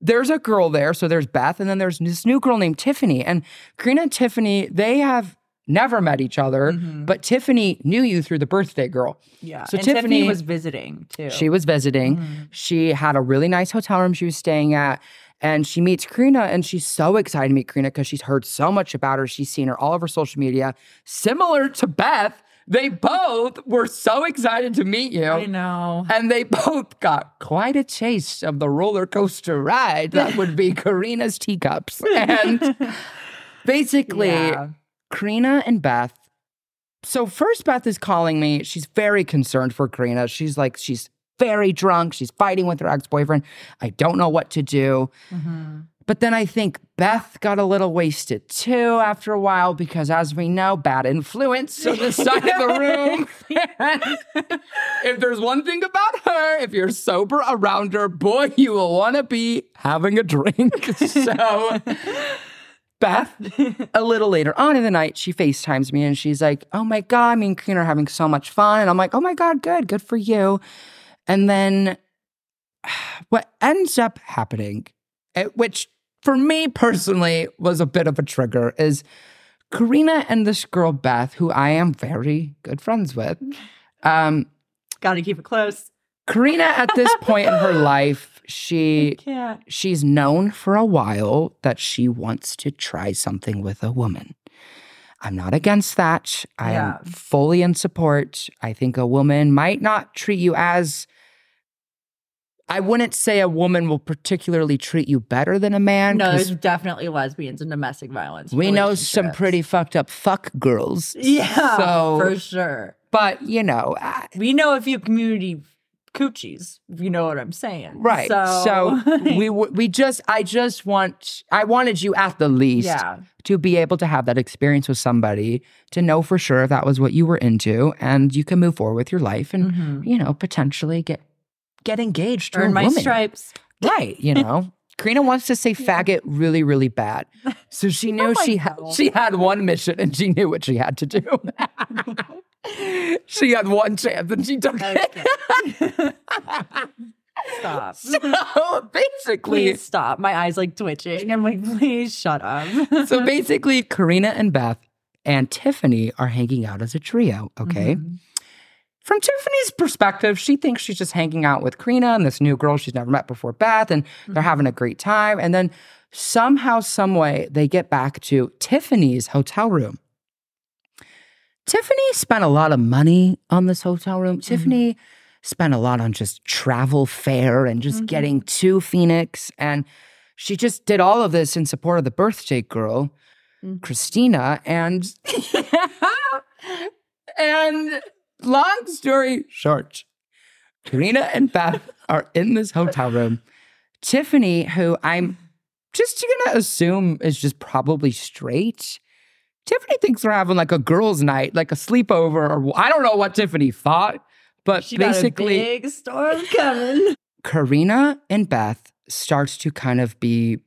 Speaker 1: there's a girl there. So there's Beth, and then there's this new girl named Tiffany. And Karina and Tiffany, they have never met each other, mm-hmm. but Tiffany knew you through the birthday girl.
Speaker 2: Yeah.
Speaker 1: So
Speaker 2: Tiffany,
Speaker 1: Tiffany-
Speaker 2: was visiting too.
Speaker 1: She was visiting. Mm-hmm. She had a really nice hotel room she was staying at. And she meets Karina, and she's so excited to meet Karina because she's heard so much about her. She's seen her all over social media. Similar to Beth, they both were so excited to meet you.
Speaker 2: I know.
Speaker 1: And they both got quite a taste of the roller coaster ride that would be Karina's teacups. And basically,
Speaker 2: Yeah.
Speaker 1: Karina and Beth. So first Beth is calling me. She's very concerned for Karina. She's like, she's very drunk. She's fighting with her ex-boyfriend. I don't know what to do.
Speaker 2: Mhm.
Speaker 1: But then I think Beth got a little wasted too after a while because, as we know, bad influence on the side of the room. if there's one thing about her, if you're sober around her, boy, you will want to be having a drink. so, Beth, a little later on in the night, she FaceTimes me and she's like, Oh my God, me and Karina are having so much fun. And I'm like, Oh my God, good, good for you. And then what ends up happening, eh, which for me personally was a bit of a trigger, is Karina and this girl, Beth, who I am very good friends with. Um,
Speaker 2: Got to keep it close.
Speaker 1: Karina, at this point in her life, she
Speaker 2: Can't.
Speaker 1: she's known for a while that she wants to try something with a woman. I'm not against that. I
Speaker 2: Yeah.
Speaker 1: am fully in support. I think a woman might not treat you as I wouldn't say a woman will particularly treat you better than a man.
Speaker 2: No, there's definitely lesbians and domestic violence.
Speaker 1: we know some pretty fucked up fuck girls.
Speaker 2: Yeah,
Speaker 1: So,
Speaker 2: for sure.
Speaker 1: but you know, I-
Speaker 2: We know a few community coochies, if you know what I'm saying.
Speaker 1: right.
Speaker 2: So,
Speaker 1: So, we we just I just want I wanted you at the least
Speaker 2: yeah.
Speaker 1: to be able to have that experience with somebody to know for sure if that was what you were into and you can move forward with your life and
Speaker 2: Mhm.
Speaker 1: you know potentially get get engaged to
Speaker 2: Earn my
Speaker 1: woman.
Speaker 2: stripes.
Speaker 1: right you know Karina wants to say faggot really really bad so she knew
Speaker 2: Oh
Speaker 1: she had she had one mission and she knew what she had to do she had one chance and she took it
Speaker 2: Stop.
Speaker 1: so basically
Speaker 2: Please stop. My eyes like twitching. I'm like, please shut up.
Speaker 1: so basically Karina and Beth and Tiffany are hanging out as a trio okay
Speaker 2: Mhm.
Speaker 1: From Tiffany's perspective, she thinks she's just hanging out with Karina and this new girl she's never met before, Beth, and they're having a great time. And then somehow, some way, they get back to Tiffany's hotel room. Tiffany spent a lot of money on this hotel room. Tiffany spent a lot on just travel fare and just
Speaker 2: Mhm.
Speaker 1: getting to Phoenix. And she just did all of this in support of the birthday girl,
Speaker 2: Mhm.
Speaker 1: Christina. And and long story short, Karina and Beth are in this hotel room. Tiffany, who I'm just gonna assume is just probably straight. Tiffany thinks we're having like a girls' night, like a sleepover, or I don't know what Tiffany thought, but
Speaker 2: She got a
Speaker 1: basically,
Speaker 2: big storm coming.
Speaker 1: Karina and Beth starts to kind of be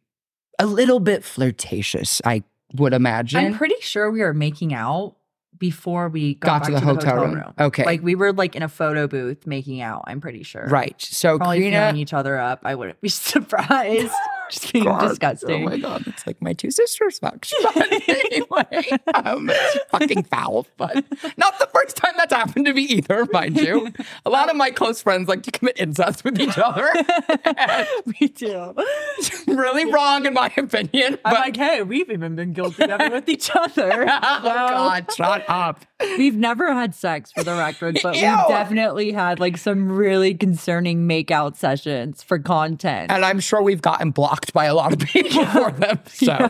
Speaker 1: a little bit flirtatious, I would imagine.
Speaker 2: I'm pretty sure we were making out before we
Speaker 1: Got
Speaker 2: got, back
Speaker 1: to the hotel room. Okay.
Speaker 2: Like we were like in a photo booth making out, I'm pretty sure.
Speaker 1: right. So
Speaker 2: Probably
Speaker 1: Karina
Speaker 2: each other up. I wouldn't be surprised. Just being
Speaker 1: God,
Speaker 2: disgusting.
Speaker 1: Oh my god, it's like my two sisters fucked. Anyway, um, it's fucking foul, but not the first time that's happened to me either, mind you. A lot of my close friends like to commit incest with each other.
Speaker 2: Me too.
Speaker 1: really wrong, in my opinion.
Speaker 2: I'm
Speaker 1: But
Speaker 2: like, hey, we've even been guilty of it with each other.
Speaker 1: oh god, shut up.
Speaker 2: We've never had sex for the record, but we've definitely had like some really concerning makeout sessions for content.
Speaker 1: And I'm sure we've gotten blocked by a lot of people for them. So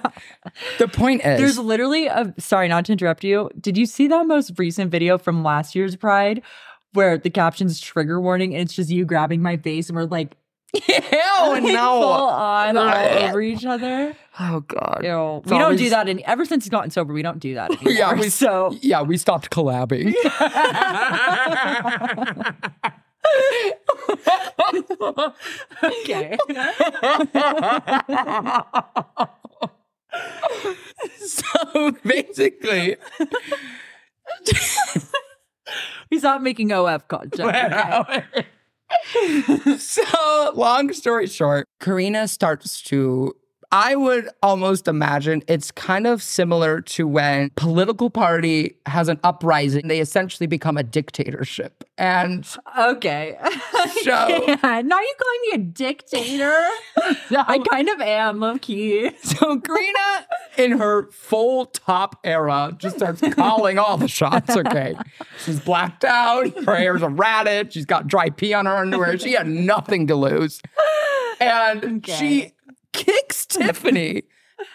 Speaker 1: the point is,
Speaker 2: There's literally a sorry not to interrupt you. Did you see that most recent video from last year's Pride where the caption's trigger warning and it's just you grabbing my face and we're like,
Speaker 1: ew, no.
Speaker 2: on all over each other?
Speaker 1: Oh god.
Speaker 2: Ew.
Speaker 1: It's
Speaker 2: We don't do that any ever since he's gotten sober, we don't do that anymore.
Speaker 1: Yeah, we
Speaker 2: so
Speaker 1: Yeah, we stopped collabing.
Speaker 2: Okay.
Speaker 1: so basically,
Speaker 2: He's not making OF content. Okay.
Speaker 1: so long story short, Karina starts to. I would almost imagine it's kind of similar to when political party has an uprising. They essentially become a dictatorship. And
Speaker 2: Okay.
Speaker 1: So-
Speaker 2: Yeah, now you're calling me a dictator? I kind of am, low key.
Speaker 1: so Karina, in her full top era, just starts calling all the shots. Okay. She's blacked out. Her hair's a ratted. She's got dry pee on her underwear. She had nothing to lose. And
Speaker 2: Okay.
Speaker 1: she kicks Tiffany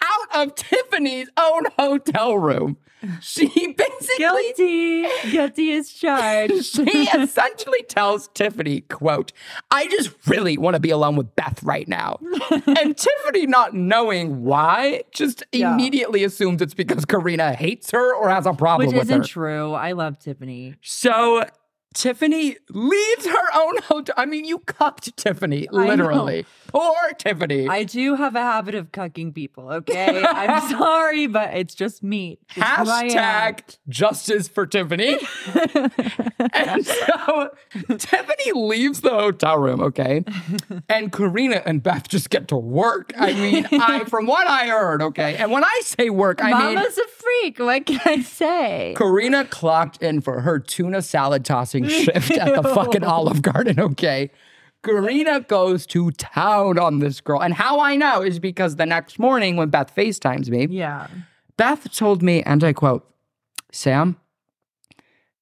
Speaker 1: out of Tiffany's own hotel room. She basically
Speaker 2: Guilty. Guilty is charged.
Speaker 1: she essentially tells Tiffany, quote, I just really want to be alone with Beth right now. and Tiffany, not knowing why, just
Speaker 2: Yeah.
Speaker 1: immediately assumes it's because Karina hates her or has a problem with her.
Speaker 2: Which
Speaker 1: with
Speaker 2: isn't
Speaker 1: her.
Speaker 2: true. I love Tiffany.
Speaker 1: So Tiffany leaves her own hotel. I mean, you cucked Tiffany, literally. Poor Tiffany.
Speaker 2: I do have a habit of cucking people, okay? I'm sorry, but it's just me. It's who I am.
Speaker 1: Hashtag justice for Tiffany. and so Tiffany leaves the hotel room, okay? And Karina and Beth just get to work. I mean, I from what I heard, okay? And when I say work, I mean
Speaker 2: Mama's a freak. What can I say?
Speaker 1: Karina clocked in for her tuna salad tossing shift at the fucking Olive Garden, okay? Karina goes to town on this girl. And how I know is because the next morning when Beth FaceTimes me,
Speaker 2: Yeah.
Speaker 1: Beth told me, and I quote, Sam,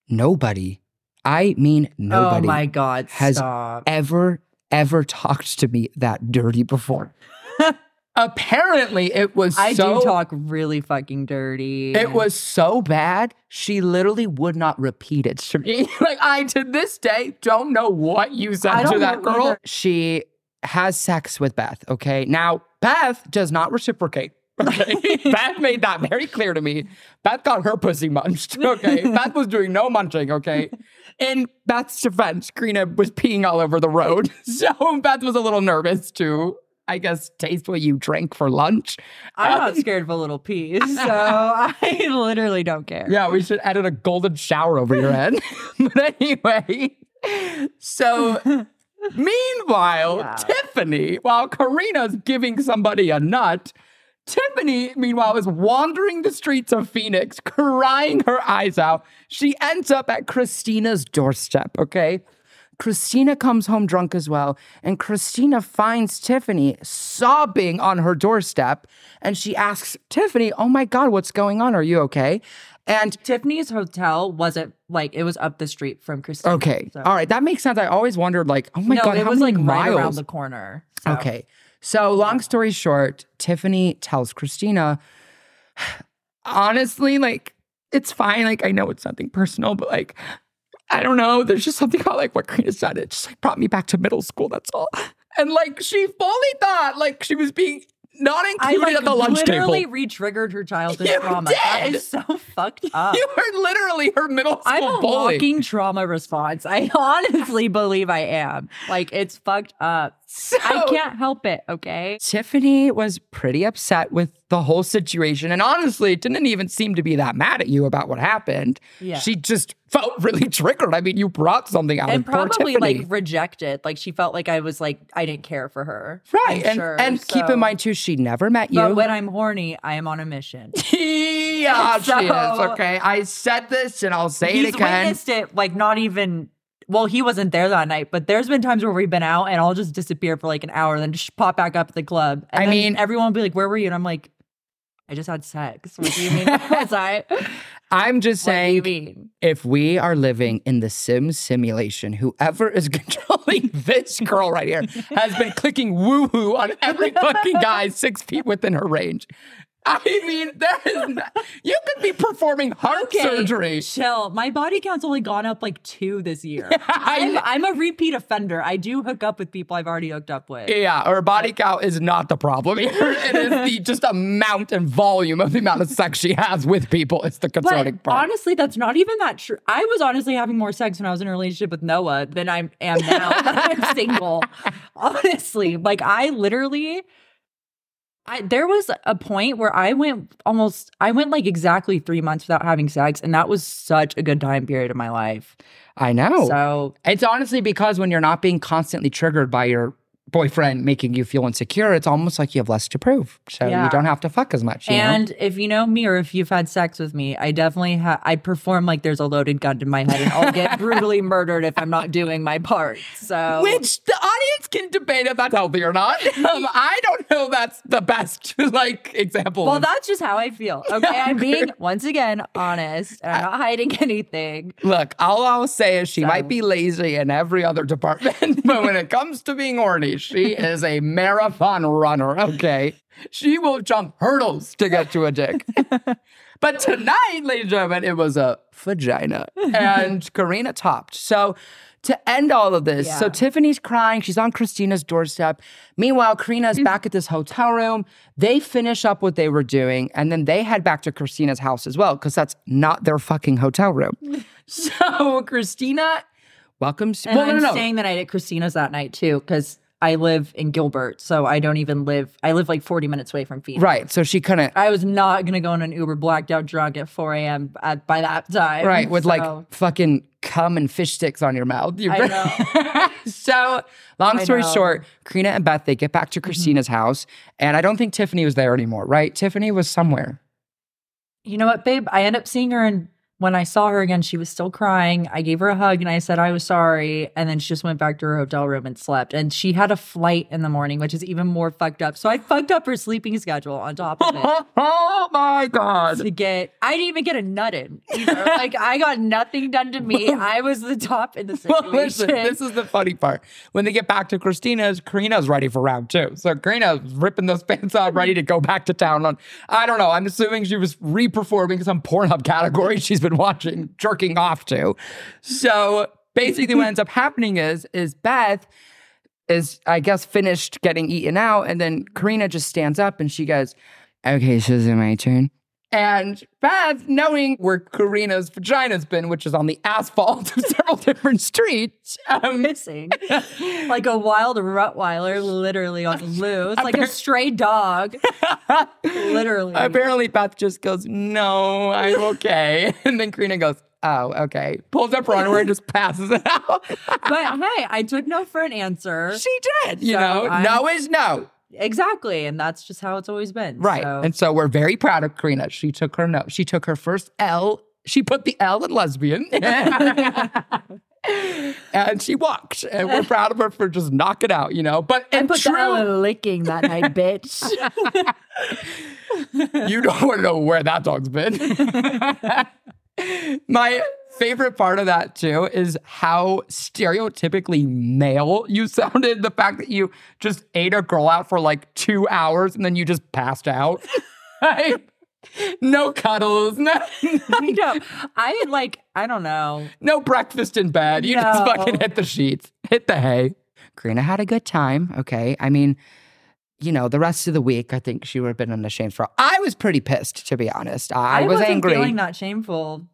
Speaker 1: nobody, I mean nobody,
Speaker 2: oh my God.
Speaker 1: has
Speaker 2: stop.
Speaker 1: ever, ever talked to me that dirty before. Apparently, it was
Speaker 2: I
Speaker 1: so,
Speaker 2: do talk really fucking dirty.
Speaker 1: It was so bad, she literally would not repeat it to me. like, I, to this day, don't know what you said to that girl.
Speaker 2: either.
Speaker 1: She has sex with Beth, okay? Now, Beth does not reciprocate. Okay. Beth made that very clear to me. Beth got her pussy munched. Okay. Beth was doing no munching. Okay. In Beth's defense, Karina was peeing all over the road. So Beth was a little nervous to, I guess, taste what you drank for lunch.
Speaker 2: I'm
Speaker 1: Um,
Speaker 2: not scared of a little piece, so I literally don't care.
Speaker 1: Yeah, we should edit a golden shower over your head. but anyway, so meanwhile. Tiffany, while Karina's giving somebody a nut, Tiffany, meanwhile, is wandering the streets of Phoenix, crying her eyes out. She ends up at Christina's doorstep, okay? Christina comes home drunk as well, and Christina finds Tiffany sobbing on her doorstep, and she asks Tiffany, "Oh my God, what's going on? Are you okay?" And
Speaker 2: Tiffany's hotel wasn't like it was up the street from Christina.
Speaker 1: okay,
Speaker 2: so-
Speaker 1: all right, that makes sense. I always wondered, like, oh my
Speaker 2: no,
Speaker 1: God,
Speaker 2: it
Speaker 1: how
Speaker 2: was like
Speaker 1: many
Speaker 2: right around the corner. so.
Speaker 1: Okay. So, long story short, Tiffany tells Christina, honestly, like, it's fine. Like, I know it's nothing personal, but like, I don't know. There's just something about like what Karina said. It just like brought me back to middle school. That's all. And like, she fully thought like she was being not
Speaker 2: I
Speaker 1: included
Speaker 2: like
Speaker 1: at the lunch table.
Speaker 2: literally re-triggered her childhood
Speaker 1: You
Speaker 2: trauma. That
Speaker 1: did!
Speaker 2: is so fucked up.
Speaker 1: You were literally her middle school
Speaker 2: I'm a
Speaker 1: bully.
Speaker 2: walking trauma response. I honestly believe I am. Like it's fucked up.
Speaker 1: So-
Speaker 2: I can't help it. Okay.
Speaker 1: Tiffany was pretty upset with the whole situation and honestly didn't even seem to be that mad at you about what happened.
Speaker 2: Yeah.
Speaker 1: She just felt really triggered. I mean, you brought something out
Speaker 2: and
Speaker 1: of
Speaker 2: probably like rejected. Like she felt like I was like I didn't care for her.
Speaker 1: right.
Speaker 2: I'm
Speaker 1: and
Speaker 2: sure.
Speaker 1: and keep in mind too, she never met you.
Speaker 2: But when I'm horny, I am on a mission.
Speaker 1: yeah, she is. Okay. I said this and I'll say it again.
Speaker 2: witnessed it like not even well, he wasn't there that night, but there's been times where we've been out and I'll just disappear for like an hour, then just pop back up at the club. And
Speaker 1: I mean-
Speaker 2: everyone will be like, Where were you? And I'm like, I just had sex. What do you mean? was I?
Speaker 1: I'm just
Speaker 2: you
Speaker 1: saying if we are living in the Sims simulation, whoever is controlling this girl right here has been clicking woohoo on every fucking guy six feet within her range. I mean, there is not, you could be performing heart
Speaker 2: Okay,
Speaker 1: surgery.
Speaker 2: Chill. My body count's only gone up like two this year. I'm, I'm a repeat offender. I do hook up with people I've already hooked up with.
Speaker 1: Yeah, her body count is not the problem here. It is the just amount and volume of the amount of sex she has with people. It's the
Speaker 2: But
Speaker 1: concerning part.
Speaker 2: honestly, that's not even that true. I was honestly having more sex when I was in a relationship with Noah than I am now I'm single. Honestly, like I literally, I there was a point where I went almost, I went like exactly three months without having sex, and that was such a good time period of my life.
Speaker 1: I know.
Speaker 2: So
Speaker 1: It's honestly because when you're not being constantly triggered by your boyfriend making you feel insecure, it's almost like you have less to prove. So
Speaker 2: Yeah.
Speaker 1: you don't have to fuck as much. You know?
Speaker 2: And if you know me or if you've had sex with me, I definitely ha- I perform like there's a loaded gun to my head and I'll get brutally murdered if I'm not doing my part. So
Speaker 1: Which the audience can debate if that's healthy or not. Um, I don't know that's the best like example.
Speaker 2: well, that's just how I feel. Okay, I'm being once again honest. And I'm not hiding anything.
Speaker 1: Look, all I'll say is she
Speaker 2: So-
Speaker 1: might be lazy in every other department, but when it comes to being horny, she is a marathon runner. Okay. She will jump hurdles to get to a dick. but tonight, ladies and gentlemen, it was a vagina. And Karina topped. So to end all of this, so Tiffany's crying. She's on Christina's doorstep. Meanwhile, Karina's mm. back at this hotel room. They finish up what they were doing, and then they head back to Christina's house as well, because that's not their fucking hotel room. so Christina welcomes.
Speaker 2: And
Speaker 1: well,
Speaker 2: I'm
Speaker 1: no, no.
Speaker 2: staying the night at Christina's that night too, because I live in Gilbert, so I don't even live. I live like 40 minutes away from Phoenix.
Speaker 1: Right. So she couldn't.
Speaker 2: I was not gonna go in an Uber blacked out drunk at 4 a.m. At, by that time.
Speaker 1: Right, with
Speaker 2: So-
Speaker 1: like fucking cum and fish sticks on your mouth. You-
Speaker 2: I know.
Speaker 1: so, long story.
Speaker 2: Mm-hmm.
Speaker 1: short, Karina and Beth they get back to Christina's house, and I don't think Tiffany was there anymore. Right? Tiffany was somewhere.
Speaker 2: You know what, babe? I end up seeing her, and when I saw her again, she was still crying. I gave her a hug and I said I was sorry. And then she just went back to her hotel room and slept. And she had a flight in the morning, which is even more fucked up. So I fucked up her sleeping schedule on top of it.
Speaker 1: oh my god!
Speaker 2: to get, I didn't even get a nut in. either. like I got nothing done to me. I was the top in the situation.
Speaker 1: Well, listen, this is the funny part. When they get back to Christina's, Karina's ready for round two. So Karina's ripping those pants out, ready to go back to town on, I don't know, I'm assuming she was re-performing some Pornhub category she's been watching, jerking off to. So basically what ends up happening is, is Beth is, I guess, finished getting eaten out. And then Karina just stands up and she goes, okay, so is it my turn? And Beth, knowing where Karina's vagina's been, which is on the asphalt of several different streets, um,
Speaker 2: missing like a wild Rottweiler, literally on the loose, like a stray dog, literally.
Speaker 1: apparently Beth just goes, No, I'm okay. And then Karina goes, Oh, okay. Pulls up her underwear and just passes it out.
Speaker 2: But hey, I took no for an answer.
Speaker 1: she did. You
Speaker 2: So
Speaker 1: know,
Speaker 2: I'm-
Speaker 1: no is no.
Speaker 2: Exactly, and that's just how it's always been.
Speaker 1: Right.
Speaker 2: So-
Speaker 1: And so we're very proud of Karina. She took her no. She took her first L. She put the L in lesbian. and she walked. And we're proud of her for just knocking out, you know. But and
Speaker 2: put
Speaker 1: true,
Speaker 2: the L in licking that night, bitch.
Speaker 1: you don't want to know where that dog's been. My favorite part of that too is how stereotypically male you sounded. The fact that you just ate a girl out for like two hours and then you just passed out. Like, no cuddles, no,
Speaker 2: I know. I had like, I don't know.
Speaker 1: no breakfast in bed. You just fucking hit the sheets, hit the hay. Karina had a good time. Okay. I mean, you know, the rest of the week, I think she would have been unashamed for. I was pretty pissed, to be honest. I, was
Speaker 2: wasn't
Speaker 1: angry.
Speaker 2: feeling that shameful.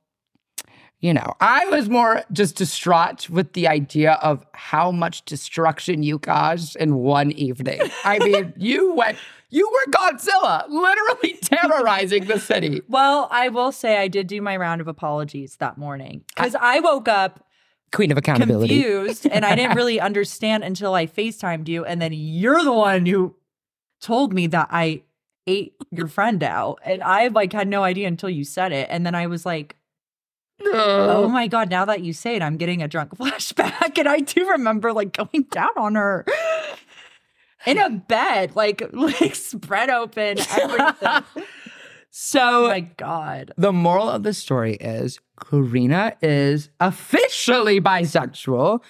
Speaker 1: you know, I was more just distraught with the idea of how much destruction you caused in one evening. I mean, you went, you were Godzilla, literally terrorizing the city.
Speaker 2: Well, I will say I did do my round of apologies that morning because I woke up
Speaker 1: Queen of accountability.
Speaker 2: confused and I didn't really understand until I FaceTimed you. And then you're the one who told me that I ate your friend out. And I like had no idea until you said it. And then I was like, oh my God, now that you say it, I'm getting a drunk flashback. And I do remember like going down on her in a bed, like like spread open, everything. oh
Speaker 1: So
Speaker 2: my God.
Speaker 1: the moral of the story is Karina is officially bisexual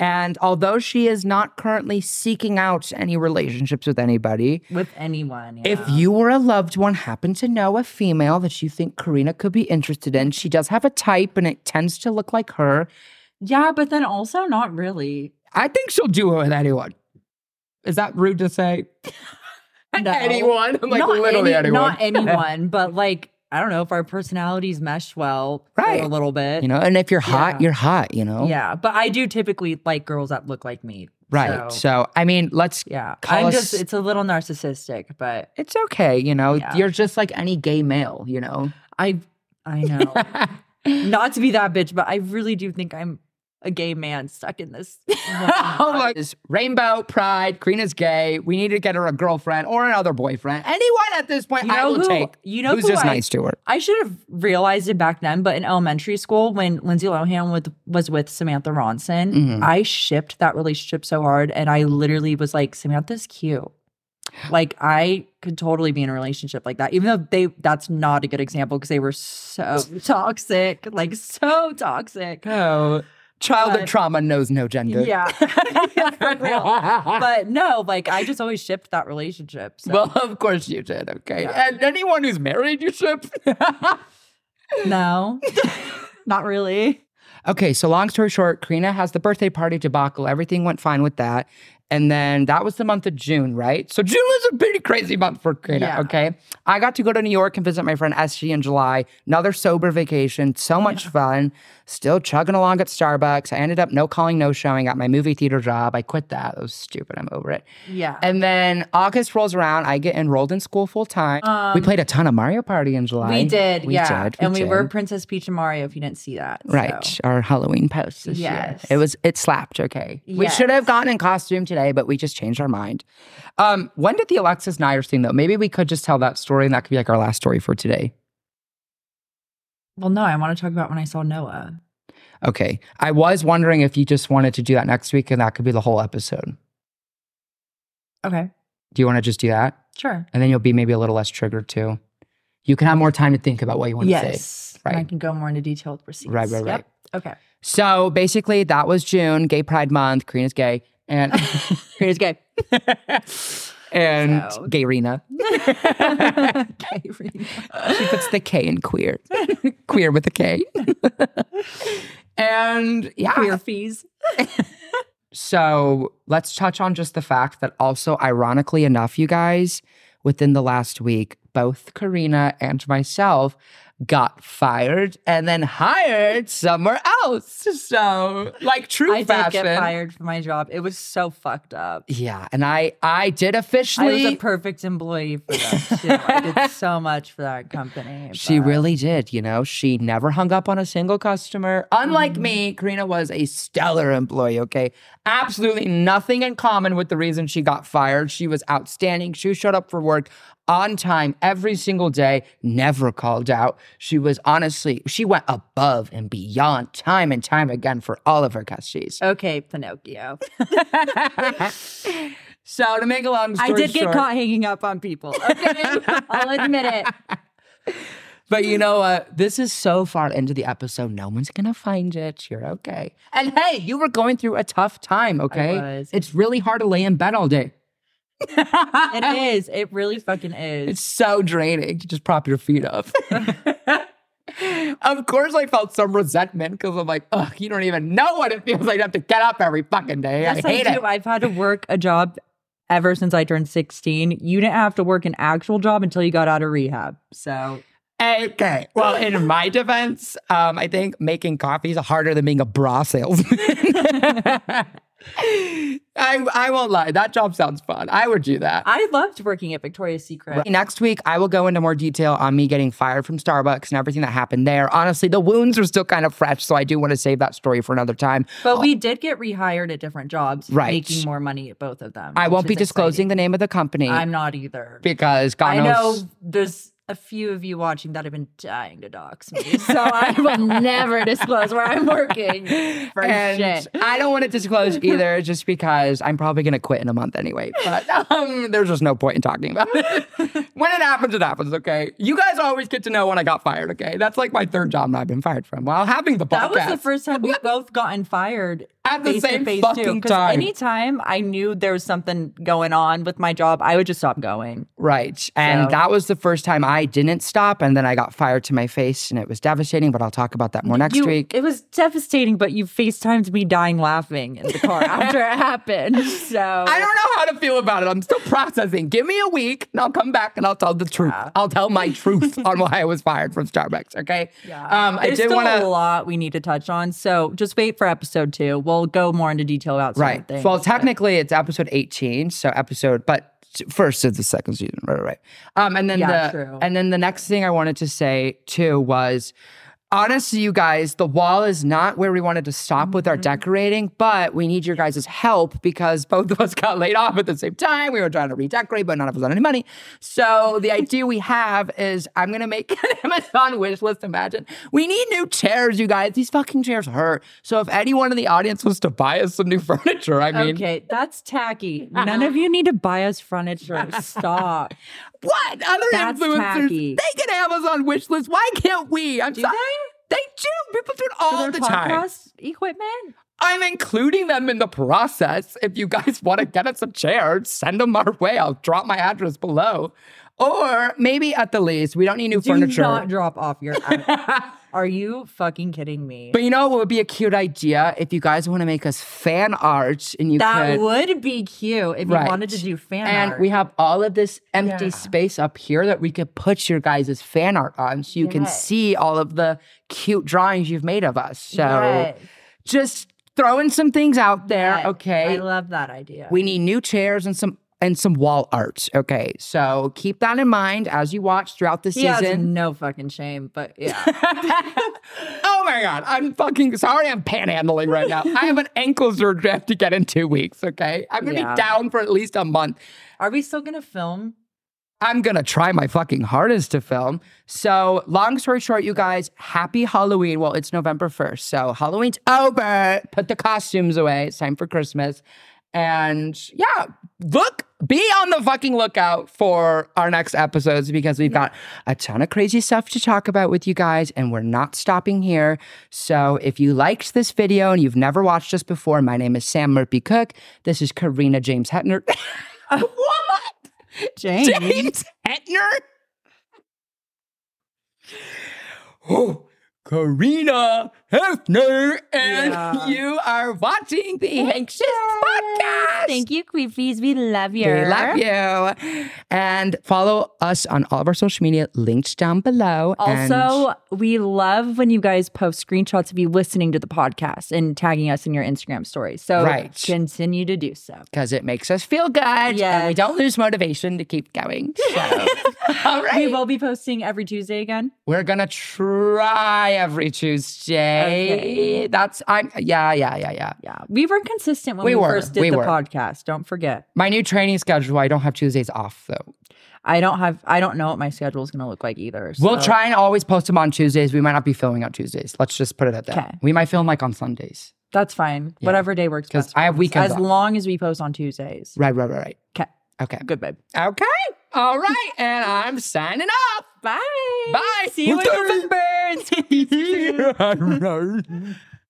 Speaker 1: And although she is not currently seeking out any relationships with anybody,
Speaker 2: With anyone.
Speaker 1: if you or a loved one happen to know a female that you think Karina could be interested in, she does have a type and it tends to look like her.
Speaker 2: Yeah, but then also not really.
Speaker 1: I think she'll do it with anyone. Is that rude to say?
Speaker 2: No.
Speaker 1: anyone? Like
Speaker 2: not
Speaker 1: literally
Speaker 2: any-
Speaker 1: anyone.
Speaker 2: Not anyone, but like, I don't know if our personalities mesh well for
Speaker 1: Right.
Speaker 2: a little bit.
Speaker 1: you know, and if you're hot,
Speaker 2: Yeah.
Speaker 1: you're hot, you know?
Speaker 2: Yeah, but I do typically like girls that look like me.
Speaker 1: Right.
Speaker 2: So,
Speaker 1: So, I mean, let's
Speaker 2: yeah, I'm
Speaker 1: us-
Speaker 2: just, it's a little narcissistic, but
Speaker 1: it's okay, you know.
Speaker 2: Yeah.
Speaker 1: You're just like any gay male, you know.
Speaker 2: I, I know. not to be that bitch, but I really do think I'm a gay man stuck in this.
Speaker 1: oh my This Rainbow Pride, Karina's gay. We need to get her a girlfriend or another boyfriend. Anyone at this point,
Speaker 2: You
Speaker 1: I
Speaker 2: know
Speaker 1: will
Speaker 2: who-
Speaker 1: take.
Speaker 2: you know
Speaker 1: who's
Speaker 2: who
Speaker 1: just
Speaker 2: I-
Speaker 1: nice to her.
Speaker 2: I should have realized it back then, but in elementary school, when Lindsay Lohan with, was with Samantha Ronson,
Speaker 1: Mhm.
Speaker 2: I shipped that relationship so hard. And I literally was like, Samantha's cute. Like I could totally be in a relationship like that, even though they that's not a good example because they were so toxic, like so toxic.
Speaker 1: Oh, childhood
Speaker 2: But-
Speaker 1: trauma knows no gender.
Speaker 2: Yeah. But no, like I just always shipped that relationship. So
Speaker 1: well, of course you did. Okay,
Speaker 2: Yeah.
Speaker 1: and anyone who's married, you ship.
Speaker 2: no, not really.
Speaker 1: Okay, so long story short, Karina has the birthday party debacle. Everything went fine with that. And then that was the month of June, right? So June was a pretty crazy month for Karina,
Speaker 2: Yeah.
Speaker 1: okay? I got to go to New York and visit my friend SG in July. Another sober vacation, so much fun. Still chugging along at Starbucks. I ended up no calling, no showing at my movie theater job. I quit that. That was stupid. I'm over it.
Speaker 2: Yeah.
Speaker 1: And then August rolls around. I get enrolled in school full time. we played a ton of Mario Party in July.
Speaker 2: Um, We did,
Speaker 1: We
Speaker 2: yeah.
Speaker 1: did,
Speaker 2: and we were. Princess Peach and Mario if you didn't see that.
Speaker 1: Right, our Halloween post this
Speaker 2: Yes.
Speaker 1: year. It was it slapped. Okay, we should have gotten in costume today, but we just changed our mind. Um, when did the Alexis Neiers thing though? Maybe we could just tell that story, and that could be like our last story for today.
Speaker 2: Well, no, I want to talk about when I saw Noah.
Speaker 1: Okay, I was wondering if you just wanted to do that next week, and that could be the whole episode.
Speaker 2: Okay.
Speaker 1: Do you want to just do that,
Speaker 2: Sure.
Speaker 1: and then you'll be maybe a little less triggered too. You can have more time to think about what you want to say.
Speaker 2: Yes. And I can go more into detail with receipts.
Speaker 1: Right, right, right.
Speaker 2: Yep. Okay.
Speaker 1: So basically, that was June, Gay Pride Month. Karina's gay, and
Speaker 2: Here's gay.
Speaker 1: and
Speaker 2: So-
Speaker 1: gay Rena.
Speaker 2: Gay Rena.
Speaker 1: She puts the K in queer. queer with a K. and yeah.
Speaker 2: Queer fees.
Speaker 1: So let's touch on just the fact that also, ironically enough, you guys, within the last week, both Karina and myself got fired and then hired somewhere else. So, like true
Speaker 2: I did get fired from my job. It was so fucked up.
Speaker 1: Yeah, and I I did officially.
Speaker 2: I was a perfect employee for them too. I did so much for that company.
Speaker 1: She
Speaker 2: but-
Speaker 1: really did, you know. She never hung up on a single customer. Unlike
Speaker 2: Mm-hmm.
Speaker 1: me, Karina was a stellar employee, okay? Absolutely nothing in common with the reason she got fired. She was outstanding. She showed up for work on time every single day, never called out. She was honestly, she went above and beyond time and time again for all of her customers.
Speaker 2: Okay, Pinocchio.
Speaker 1: so to make a long story
Speaker 2: I did get
Speaker 1: short-
Speaker 2: caught hanging up on people. Okay, I'll admit it.
Speaker 1: But you know what? This is so far into the episode, no one's gonna find it. You're okay. And hey, you were going through a tough time, okay?
Speaker 2: was.
Speaker 1: It's really hard to lay in bed all day.
Speaker 2: It is. It really fucking is.
Speaker 1: It's so draining to just prop your feet up. of course, I felt some resentment because I'm like, ugh, you don't even know what it feels like to have to get up every fucking day.
Speaker 2: Yes,
Speaker 1: I
Speaker 2: I,
Speaker 1: hate
Speaker 2: do.
Speaker 1: it.
Speaker 2: I've had to work a job ever since I turned 16. You didn't have to work an actual job until you got out of rehab. So
Speaker 1: Okay. Well, in my defense, um, I think making coffee is harder than being a bra salesman. I I won't lie. That job sounds fun. I would do that.
Speaker 2: I loved working at Victoria's Secret.
Speaker 1: Next week, I will go into more detail on me getting fired from Starbucks and everything that happened there. Honestly, the wounds are still kind of fresh, so I do want to save that story for another time.
Speaker 2: But we did get rehired at different jobs,
Speaker 1: Right.
Speaker 2: making more money at both of them.
Speaker 1: I won't be disclosing
Speaker 2: exciting.
Speaker 1: the name of the company
Speaker 2: I'm not either.
Speaker 1: because God
Speaker 2: I know there's a few of you watching that have been dying to dox me, so I will never disclose where I'm working for
Speaker 1: and
Speaker 2: shit.
Speaker 1: I don't want to disclose either, just because I'm probably going to quit in a month anyway. But um, there's just no point in talking about it. When it happens, it happens, okay? You guys always get to know when I got fired, okay? That's like my third job that I've been fired from while having the podcast.
Speaker 2: That was the first time we both gotten fired
Speaker 1: At the
Speaker 2: to
Speaker 1: same
Speaker 2: face
Speaker 1: fucking
Speaker 2: too.
Speaker 1: time.
Speaker 2: Anytime I knew there was something going on with my job, I would just stop going.
Speaker 1: Right. And
Speaker 2: So-
Speaker 1: that was the first time I didn't stop. And then I got fired to my face and it was devastating, but I'll talk about that more next
Speaker 2: You-
Speaker 1: week.
Speaker 2: It was devastating, but you FaceTimed me dying laughing in the car after it happened. So
Speaker 1: I don't know how to feel about it. I'm still processing. Give me a week and I'll come back and I'll tell the truth. I'll tell my truth on why I was fired from Starbucks. Okay.
Speaker 2: Yeah.
Speaker 1: Um, I did want
Speaker 2: a lot we need to touch on. So just wait for episode two. We'll go more into detail about
Speaker 1: Right.
Speaker 2: things.
Speaker 1: Well,
Speaker 2: but-
Speaker 1: technically it's episode 18. So episode, but first of the second season. Right. Right. right. Um, and then
Speaker 2: Yeah,
Speaker 1: the
Speaker 2: true.
Speaker 1: and then the next thing I wanted to say too was. Honestly, you guys, the wall is not where we wanted to stop with our
Speaker 2: Mm-hmm.
Speaker 1: decorating, but we need your guys' help because both of us got laid off at the same time. We were trying to redecorate, but none of us had any money. So the idea we have is I'm gonna make an Amazon wish list. Imagine we need new chairs, you guys. These fucking chairs hurt. So if anyone in the audience was to buy us some new furniture, I mean,
Speaker 2: Okay, that's tacky. None of you need to buy us furniture. Stop.
Speaker 1: What other
Speaker 2: That's
Speaker 1: influencers?
Speaker 2: tacky.
Speaker 1: They get Amazon wish lists. Why can't we? I'm
Speaker 2: Do
Speaker 1: sorry.
Speaker 2: they?
Speaker 1: They do. People do it
Speaker 2: For
Speaker 1: all the time.
Speaker 2: podcast equipment?
Speaker 1: I'm including them in the process. If you guys want to get us a chair, send them our way. I'll drop my address below. Or maybe at the least, we don't need new
Speaker 2: Do
Speaker 1: furniture.
Speaker 2: Do not drop off your. Are you fucking kidding me?
Speaker 1: but you know what would be a cute idea if you guys want to make us fan art and you
Speaker 2: that
Speaker 1: could
Speaker 2: would be cute if you wanted to do fan art.
Speaker 1: and
Speaker 2: art.
Speaker 1: we have all of this empty
Speaker 2: Yeah.
Speaker 1: space up here that we could put your guys' fan art on so you can see all of the cute drawings you've made of us. So
Speaker 2: Yes.
Speaker 1: just throwing some things out there,
Speaker 2: Yes.
Speaker 1: okay?
Speaker 2: I love that idea.
Speaker 1: We need new chairs and some and some wall art. Okay. So keep that in mind as you watch throughout the
Speaker 2: he has
Speaker 1: season.
Speaker 2: no fucking shame, but yeah.
Speaker 1: oh my god. I'm fucking sorry I'm panhandling right now. I have an ankle surgery I have to get in two weeks. Okay. I'm gonna
Speaker 2: Yeah.
Speaker 1: be down for at least a month.
Speaker 2: Are we still gonna film?
Speaker 1: I'm gonna try my fucking hardest to film. So, long story short, you guys, happy Halloween. Well, it's November 1st, so Halloween's over. Put the costumes away. It's time for Christmas. And yeah, look, be on the fucking lookout for our next episodes because we've got a ton of crazy stuff to talk about with you guys, and we're not stopping here. So, if you liked this video and you've never watched us before, my name is Sam Murphy Cook. This is Karina James Hefner. what?
Speaker 2: James.
Speaker 1: James Hefner? Oh, Karina Hefner, and
Speaker 2: Yeah.
Speaker 1: you are watching the Anxious Podcast.
Speaker 2: Thank you, Queefies. We love you.
Speaker 1: We love you. And follow us on all of our social media, linked down below. And-
Speaker 2: Also, we love when you guys post screenshots of you listening to the podcast and tagging us in your Instagram stories. So
Speaker 1: Right.
Speaker 2: continue to do so.
Speaker 1: because it makes us feel good. And we don't lose motivation to keep going. So, all right.
Speaker 2: We will be posting every Tuesday again.
Speaker 1: We're gonna try every Tuesday.
Speaker 2: Okay.
Speaker 1: That's I'm yeah, yeah, yeah, yeah.
Speaker 2: Yeah. We were consistent when
Speaker 1: We
Speaker 2: we,
Speaker 1: were,
Speaker 2: first did
Speaker 1: we
Speaker 2: the
Speaker 1: were.
Speaker 2: podcast. Don't forget.
Speaker 1: My new training schedule, I don't have Tuesdays off though.
Speaker 2: I don't have I don't know what my schedule is gonna look like either. So.
Speaker 1: We'll try and always post them on Tuesdays. We might not be filming on Tuesdays. Let's just put it at that.
Speaker 2: Okay.
Speaker 1: We might film like on Sundays.
Speaker 2: That's fine. Whatever day works best. for
Speaker 1: I have weekends
Speaker 2: As
Speaker 1: off.
Speaker 2: long as we post on Tuesdays.
Speaker 1: Right, right, right, right.
Speaker 2: Okay.
Speaker 1: Okay.
Speaker 2: Good babe.
Speaker 1: Okay. All right. and I'm signing off.
Speaker 2: Bye.
Speaker 1: Bye.
Speaker 2: See you in. November.